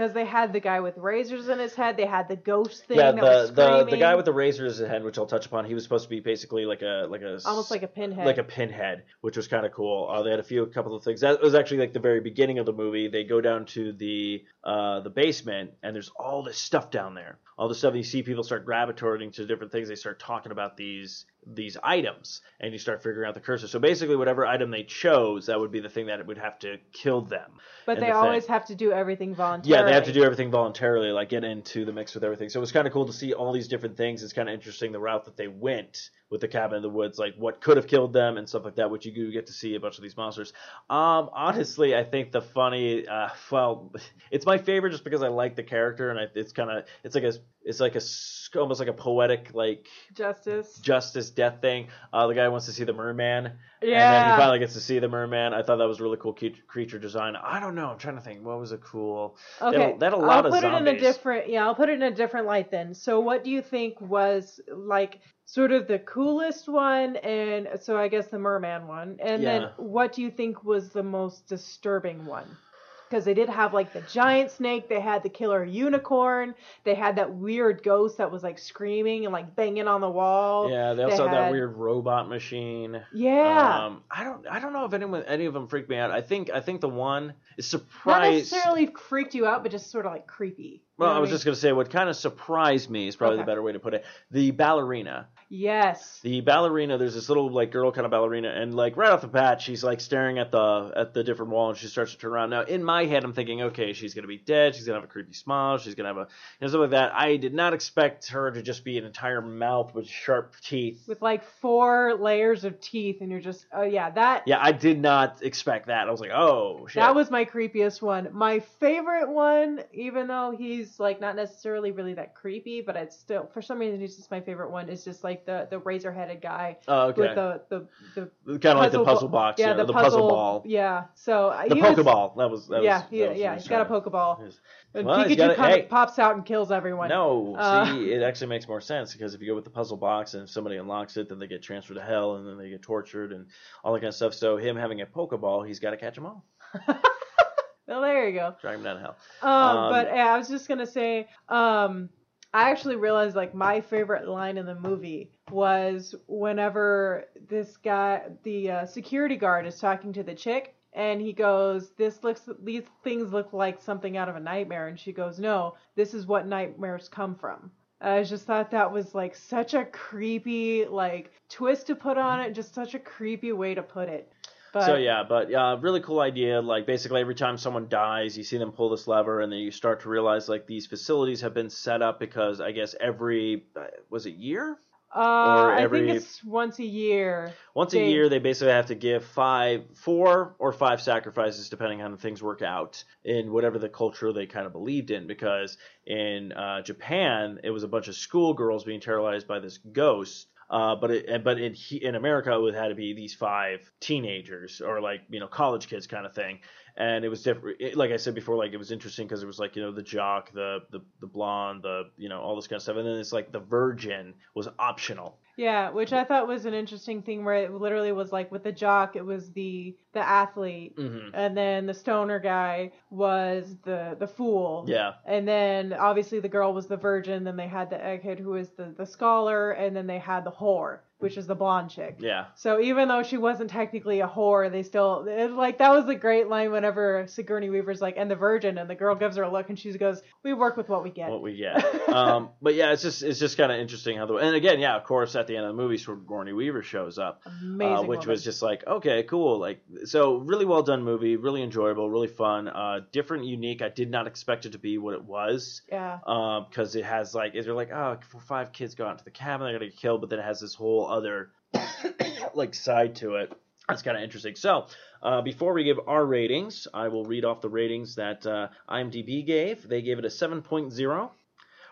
Speaker 2: Because they had the guy with razors in his head, they had the ghost thing
Speaker 1: yeah,
Speaker 2: that was
Speaker 1: the, the the guy with the razors in his head, which I'll touch upon, he was supposed to be basically like a like a
Speaker 2: almost like a pinhead.
Speaker 1: like a pinhead, which was kind of cool. Uh, they had a few, a couple of things. That was actually like the very beginning of the movie. They go down to the uh, the basement, and there's all this stuff down there. All this stuff. You see people start gravitating to different things. They start talking about these these items, and you start figuring out the cursor. So basically, whatever item they chose, that would be the thing that would have to kill them.
Speaker 2: but they
Speaker 1: the
Speaker 2: always
Speaker 1: thing.
Speaker 2: have to do everything voluntarily.
Speaker 1: Yeah, they have to do everything voluntarily, like get into the mix with everything. So it was kind of cool to see all these different things. It's kind of interesting the route that they went with the cabin in the woods, like what could have killed them and stuff like that, which you do get to see a bunch of these monsters. Um, honestly, I think the funny, uh, well, [LAUGHS] it's my favorite just because I like the character and I, it's kind of, it's like a, it's like a almost like a poetic, like
Speaker 2: Justice.
Speaker 1: justice death thing. Uh, the guy wants to see the merman. yeah. And then
Speaker 2: Yeah.
Speaker 1: he finally gets to see the merman. I thought that was really cool cre- creature design. I don't know. I'm trying to think. What was a cool? They had a-
Speaker 2: Okay,
Speaker 1: they had a lot
Speaker 2: I'll
Speaker 1: of
Speaker 2: put it in a different. Yeah, I'll put it in a different light then. So, what do you think was like sort of the coolest one, and so I guess the merman one, and then what do you think was the most disturbing one? Because they did have like the giant snake, they had the killer unicorn, they had that weird ghost that was like screaming and like banging on the wall.
Speaker 1: Yeah, they also had
Speaker 2: had-
Speaker 1: that weird robot machine.
Speaker 2: Yeah,
Speaker 1: Um, I don't. I don't know if anyone, any of them freaked me out. I think. I think the one is surprised.
Speaker 2: not necessarily freaked you out, but just sort of like creepy.
Speaker 1: Well, I was just gonna say what kind of surprised me is probably
Speaker 2: Okay.
Speaker 1: the better way to put it. The ballerina.
Speaker 2: yes.
Speaker 1: The ballerina, there's this little like girl kind of ballerina, and like right off the bat, she's like staring at the at the different wall, and she starts to turn around. Now, in my head, I'm thinking, okay, she's gonna be dead. She's gonna have a creepy smile. She's gonna have a you know, stuff like that. I did not expect her to just be an entire mouth with sharp teeth.
Speaker 2: with like four layers of teeth, and you're just, oh yeah, that
Speaker 1: Yeah, I did not expect that. I was like, oh shit.
Speaker 2: that was my creepiest one. My favorite one, even though he's like not necessarily really that creepy, but it's still for some reason he's just my favorite one. Is just like the the razor headed guy
Speaker 1: Oh, okay.
Speaker 2: with the the the
Speaker 1: kind of like the
Speaker 2: puzzle
Speaker 1: puzzle box,
Speaker 2: yeah,
Speaker 1: yeah,
Speaker 2: the,
Speaker 1: the puzzle ball.
Speaker 2: yeah. So uh,
Speaker 1: the Pokeball. That was that
Speaker 2: yeah,
Speaker 1: was, that was
Speaker 2: yeah, he's
Speaker 1: he
Speaker 2: got a Pokeball. And
Speaker 1: Well,
Speaker 2: Pikachu
Speaker 1: got hey.
Speaker 2: of pops out and kills everyone.
Speaker 1: No,
Speaker 2: Uh,
Speaker 1: see, it actually makes more sense because if you go with the puzzle box and if somebody unlocks it, then they get transferred to hell and then they get tortured and all that kind of stuff. So him having a Pokeball, he's got to catch them all, [LAUGHS]
Speaker 2: well, there you go.
Speaker 1: drag them down to hell.
Speaker 2: Um,
Speaker 1: Um,
Speaker 2: but yeah, I was just gonna say, um, I actually realized like my favorite line in the movie was whenever this guy, the uh, security guard, is talking to the chick, and he goes, "This looks, these things look like something out of a nightmare," and she goes, "No, this is what nightmares come from." I just thought that was like such a creepy like twist to put on it, just such a creepy way to put it. But
Speaker 1: so yeah, but uh, really cool idea. Like basically every time someone dies, you see them pull this lever, and then you start to realize like these facilities have been set up because I guess every uh, was it year
Speaker 2: uh,
Speaker 1: or
Speaker 2: I think it's once a year.
Speaker 1: Once
Speaker 2: They-
Speaker 1: a year, they basically have to give five, four or five sacrifices, depending on how things work out in whatever the culture they kind of believed in. Because in uh, Japan, it was a bunch of schoolgirls being terrorized by this ghost. Uh, but it, but in in America, it would had to be these five teenagers or like you know college kids kind of thing. And it was different. Like I said before, like it was interesting because it was like you know the jock, the the the blonde, the you know all this kind of stuff. And then it's like the virgin was optional.
Speaker 2: Yeah, which I thought was an interesting thing where it literally was like with the jock, it was the the athlete,
Speaker 1: hmm
Speaker 2: and then the stoner guy was the the fool.
Speaker 1: Yeah.
Speaker 2: And then obviously the girl was the virgin. Then they had the egghead who was the the scholar, and then they had the whore, which is the blonde chick.
Speaker 1: Yeah.
Speaker 2: So even though she wasn't technically a whore, they still it, like that was a great line whenever Sigourney Weaver's like, and the virgin, and the girl gives her a look, and she goes, "We work with what we get."
Speaker 1: what we get. [LAUGHS] um, but yeah, it's just it's just kind of interesting how the and again, yeah, of course, at the end of the movie, Sigourney Weaver shows up,
Speaker 2: Amazing.
Speaker 1: uh, which
Speaker 2: woman.
Speaker 1: was just like okay, cool, like so really well done movie, really enjoyable, really fun, uh, different, unique. I did not expect it to be what it was.
Speaker 2: yeah.
Speaker 1: because it has like, is they're like, oh, five kids go out into the cabin, they're gonna get killed, but then it has this whole other like side to it. That's kind of interesting. So, uh, before we give our ratings, I will read off the ratings that uh, IMDb gave. They gave it a 7.0.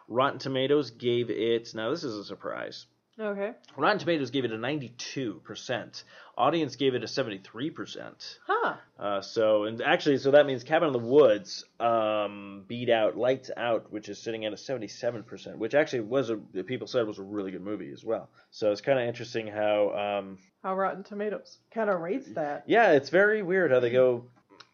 Speaker 1: Rotten Tomatoes gave it. Now, this is a surprise.
Speaker 2: Okay.
Speaker 1: Rotten Tomatoes gave it a 92%. Audience gave it a 73%.
Speaker 2: Huh.
Speaker 1: Uh, so, and actually, so that means Cabin in the Woods um, beat out Lights Out, which is sitting at a 77%, which actually was a, people said was a really good movie as well. So it's kind of interesting how, um,
Speaker 2: How Rotten Tomatoes kind of rates that.
Speaker 1: yeah, it's very weird how they go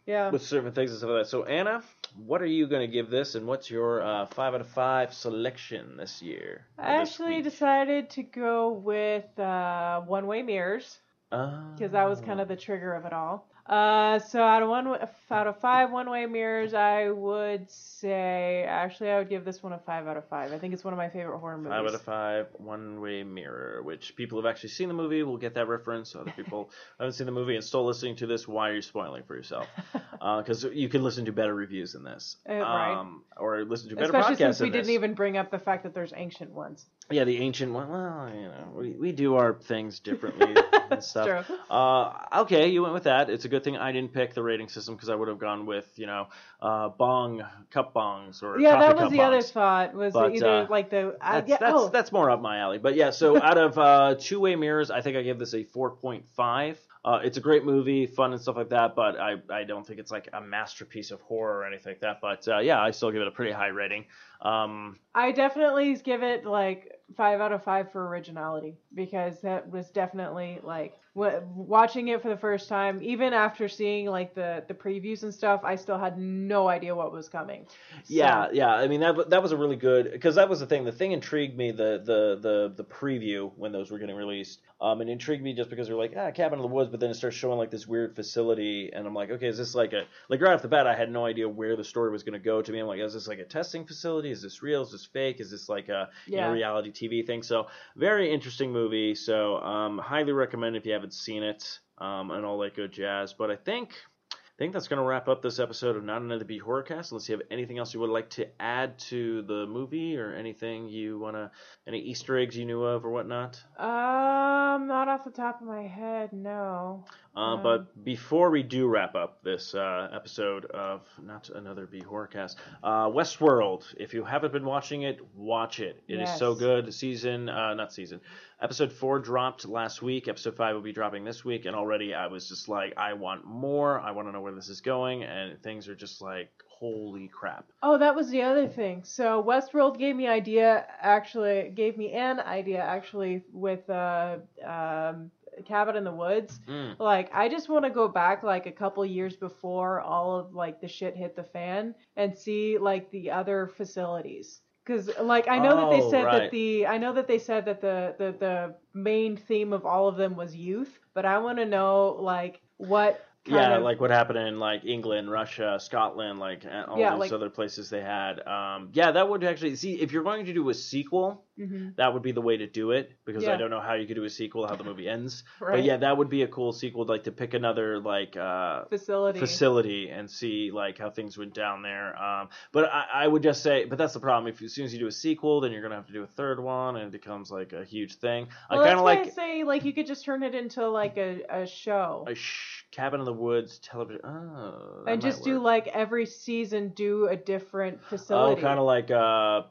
Speaker 2: Yeah.
Speaker 1: with certain things and stuff like that. So, Anna, what are you going to give this, and what's your uh, 5 out of 5 selection this year?
Speaker 2: I actually decided to go with uh, one way mirrors because that was kind of the trigger of it all. Uh, so out of one out of five one way mirrors, I would say actually I would give this one a five out of five. I think it's one of my favorite horror movies.
Speaker 1: Five out of five, One Way Mirror, which people have actually seen the movie will get that reference. Other [LAUGHS] people haven't seen the movie and still listening to this. Why are you spoiling for yourself? [LAUGHS] Because you can listen to better reviews than this,
Speaker 2: Uh, right.
Speaker 1: um, or listen to better
Speaker 2: Especially
Speaker 1: podcasts
Speaker 2: since we didn't
Speaker 1: this.
Speaker 2: even bring up the fact that there's ancient ones.
Speaker 1: Yeah, the ancient one. Well, you know, we, we do our things differently [LAUGHS] and stuff.
Speaker 2: True.
Speaker 1: Uh, okay, you went with that. It's a good thing I didn't pick the rating system because I would have gone with you know uh, bong cup bongs or
Speaker 2: Yeah, that was the other thought was
Speaker 1: But,
Speaker 2: either
Speaker 1: uh,
Speaker 2: like the uh,
Speaker 1: That's,
Speaker 2: yeah,
Speaker 1: that's,
Speaker 2: oh,
Speaker 1: that's more up my alley. But yeah, so [LAUGHS] out of uh, two way mirrors, I think I give this a 4.5. Uh, it's a great movie, fun and stuff like that, but I, I don't think it's like a masterpiece of horror or anything like that. But uh, yeah, I still give it a pretty high rating. Um,
Speaker 2: I definitely give it like five out of five for originality because that was definitely like w- watching it for the first time. Even after seeing like the the previews and stuff, I still had no idea what was coming. So-
Speaker 1: Yeah, yeah. I mean that that was a really good because that was the thing. The thing intrigued me the the the the preview when those were getting released. Um, and intrigued me just because they're like ah cabin in the woods, but then it starts showing like this weird facility, and I'm like, okay, is this like a like right off the bat, I had no idea where the story was going to go. To me, I'm like, is this like a testing facility? Is this real? Is this fake? Is this like a you know, reality TV thing? So very interesting movie. So um, highly recommend if you haven't seen it um, and all that good jazz. But I think. I think that's going to wrap up this episode of Not Another B Horrorcast. Unless you have anything else you would like to add to the movie or anything you want to, any Easter eggs you knew of or whatnot.
Speaker 2: Um, not off the top of my head, no.
Speaker 1: Uh, but before we do wrap up this uh, episode of not another B horrorcast, uh, Westworld. If you haven't been watching it, watch it. It is so good. Season, uh, not season. Episode four dropped last week. Episode five will be dropping this week, and already I was just like, I want more. I want to know where this is going, and things are just like, holy crap.
Speaker 2: Oh, that was the other thing. So Westworld gave me idea actually gave me an idea actually with uh um Cabin in the Woods.
Speaker 1: Mm.
Speaker 2: Like I just want to go back like a couple years before all of like the shit hit the fan and see like the other facilities. Cuz like I know that they
Speaker 1: Oh,
Speaker 2: said
Speaker 1: right.
Speaker 2: that the I know that they said that the the the main theme of all of them was youth, but I want to know like what
Speaker 1: yeah,
Speaker 2: of
Speaker 1: like what happened in like England, Russia, Scotland, like and all
Speaker 2: Yeah,
Speaker 1: those
Speaker 2: like-
Speaker 1: other places they had. Um, yeah, that would actually see if you're going to do a sequel,
Speaker 2: Mhm.
Speaker 1: that would be the way to do it because I
Speaker 2: Yeah.
Speaker 1: don't know how you could do a sequel, how the movie ends. [LAUGHS] But
Speaker 2: Right.
Speaker 1: yeah, that would be a cool sequel, like to pick another like uh,
Speaker 2: facility.
Speaker 1: facility and see like how things went down there. Um, but I, I would just say, but that's the problem. If as soon as you do a sequel, then you're gonna have to do a third one, and it becomes like a huge thing.
Speaker 2: Well,
Speaker 1: I kind of like
Speaker 2: I say like you could just turn it into like a, a show
Speaker 1: a sh- cabin in the woods television. Oh,
Speaker 2: and just do like every season do a different facility.
Speaker 1: Oh, kind of like uh,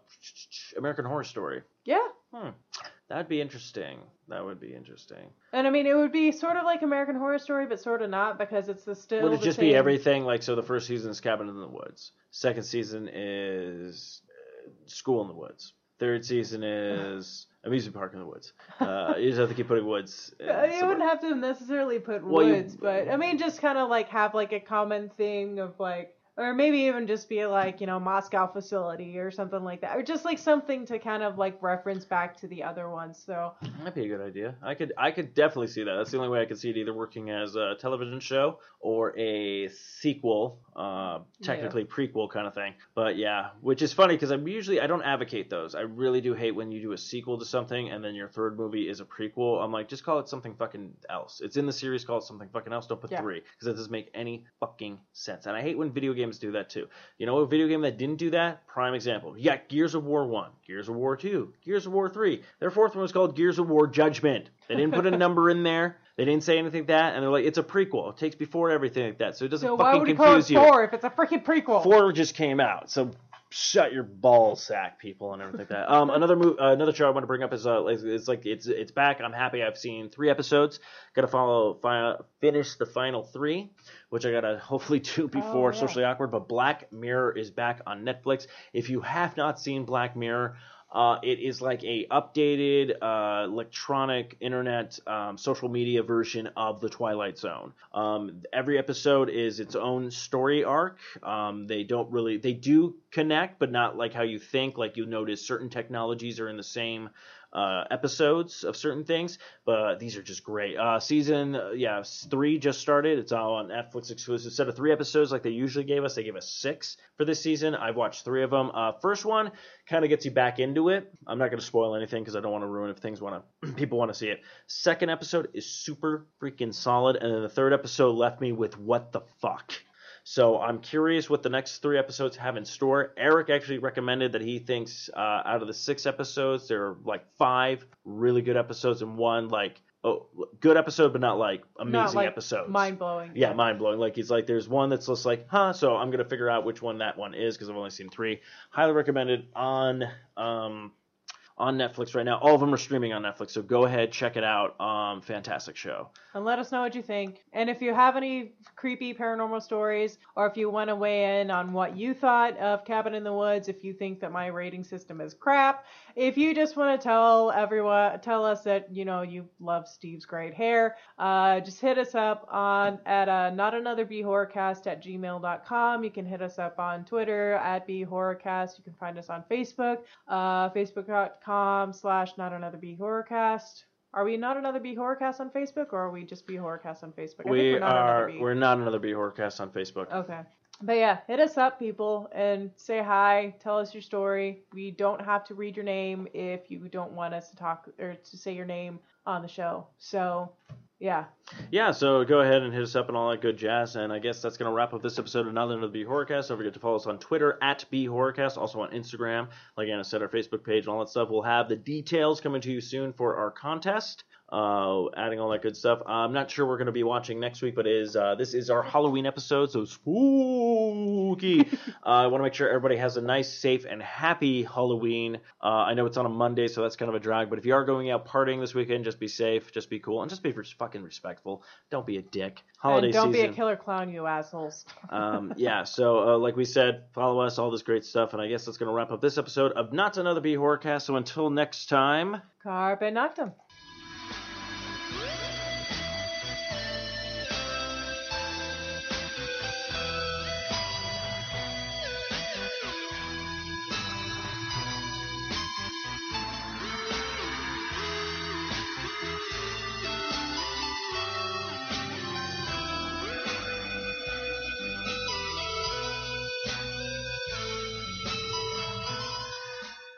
Speaker 1: American Horror Story.
Speaker 2: yeah.
Speaker 1: Hmm. That'd be interesting. That would be interesting.
Speaker 2: And I mean, it would be sort of like American Horror Story, but sort of not because it's the still.
Speaker 1: Would it just
Speaker 2: same...
Speaker 1: be everything? Like, so the first season is Cabin in the Woods. Second season is uh, School in the Woods. Third season is Amusement Park in the Woods. Uh, you just have to keep putting woods. [LAUGHS]
Speaker 2: You
Speaker 1: somewhere.
Speaker 2: wouldn't have to necessarily put
Speaker 1: Well, you-
Speaker 2: woods, but I mean, just kind of like have like a common thing of like, or maybe even just be like, you know, Moscow facility or something like that, or just like something to kind of like reference back to the other ones. So
Speaker 1: That'd be a good idea. I could I could definitely see that. That's the only way I could see it either working as a television show or a sequel, uh, technically prequel kind of thing. But yeah, which is funny because I'm usually I don't advocate those. I really do hate when you do a sequel to something and then your third movie is a prequel. I'm like, just call it something fucking else. It's in the series, call it something fucking else. Don't put
Speaker 2: Yeah.
Speaker 1: three because that doesn't make any fucking sense. And I hate when video games do that too. You know, a video game that didn't do that, prime example. You got Gears of War 1, Gears of War 2, Gears of War 3. Their fourth one was called Gears of War Judgment. They didn't put a [LAUGHS] number in there. They didn't say anything like that, and they're like, it's a prequel. It takes before everything like that, so it doesn't
Speaker 2: so why
Speaker 1: fucking
Speaker 2: would you call it
Speaker 1: confuse you.
Speaker 2: four if it's a freaking prequel?
Speaker 1: Four just came out, so shut your ball sack, people, and everything like that. Um, another move, uh, another show I want to bring up is uh, it's, it's like it's it's back. I'm happy. I've seen three episodes. Got to follow, fi- finish the final three, which I gotta [LAUGHS] hopefully do before
Speaker 2: yeah.
Speaker 1: Socially Awkward. But Black Mirror is back on Netflix. If you have not seen Black Mirror. Uh, it is like a updated uh, electronic internet um, social media version of the Twilight Zone. Um, every episode is its own story arc. Um, they don't really they do connect, but not like how you think. Like you notice certain technologies are in the same uh, episodes of certain things, but these are just great. Uh, season uh, yeah three just started. It's all on Netflix exclusive. Set of three episodes like they usually gave us. They gave us six for this season. I've watched three of them. Uh, first one kind of gets you back into it. I'm not going to spoil anything because I don't want to ruin if things want [CLEARS THROAT] to people want to see it. Second episode is super freaking solid, and then the third episode left me with what the fuck. So I'm curious what the next three episodes have in store. Eric actually recommended that he thinks uh, out of the six episodes, there are like five really good episodes and one like oh good episode, but not like amazing
Speaker 2: like
Speaker 1: episodes.
Speaker 2: mind blowing.
Speaker 1: Yeah, mind blowing. Like he's like, there's one that's just like, huh. So I'm gonna figure out which one that one is because I've only seen three. Highly recommended on um on Netflix right now. All of them are streaming on Netflix, so go ahead check it out. Um, fantastic show.
Speaker 2: and let us know what you think. And if you have any creepy paranormal stories, or if you want to weigh in on what you thought of Cabin in the Woods, if you think that my rating system is crap, if you just want to tell everyone, tell us that you know you love Steve's great hair, uh, just hit us up on at uh, not another b horrorcast at gmail.com. You can hit us up on Twitter at b horrorcast. You can find us on Facebook, uh, facebook.com slash not another b horrorcast. Are we not another B Horrorcast on Facebook, or are we just B Horrorcast on Facebook?
Speaker 1: We
Speaker 2: think we're not another B.
Speaker 1: we're not another B Horrorcast on Facebook.
Speaker 2: Okay. But yeah, hit us up, people, and say hi. Tell us your story. We don't have to read your name if you don't want us to talk or to say your name on the show. So, yeah.
Speaker 1: Yeah, so go ahead and hit us up and all that good jazz. And I guess that's going to wrap up this episode of Another Another B Horrorcast. Don't forget to follow us on Twitter at Horrorcast, also on Instagram. Like Anna said, our Facebook page and all that stuff. We'll have the details coming to you soon for our contest. Uh, adding all that good stuff. I'm not sure we're going to be watching next week, but is uh, this is our Halloween episode, so spooky. [LAUGHS] uh, I want to make sure everybody has a nice, safe, and happy Halloween. Uh, I know it's on a Monday, so that's kind of a drag, but if you are going out partying this weekend, just be safe, just be cool, and just be fucking respectful. Don't be a dick. Holiday
Speaker 2: and don't
Speaker 1: season.
Speaker 2: be a killer clown, you assholes. [LAUGHS]
Speaker 1: um, yeah, so uh, like we said, follow us, all this great stuff, and I guess that's going to wrap up this episode of Not Another B Horrorcast. So until next time.
Speaker 2: Carpe noctem.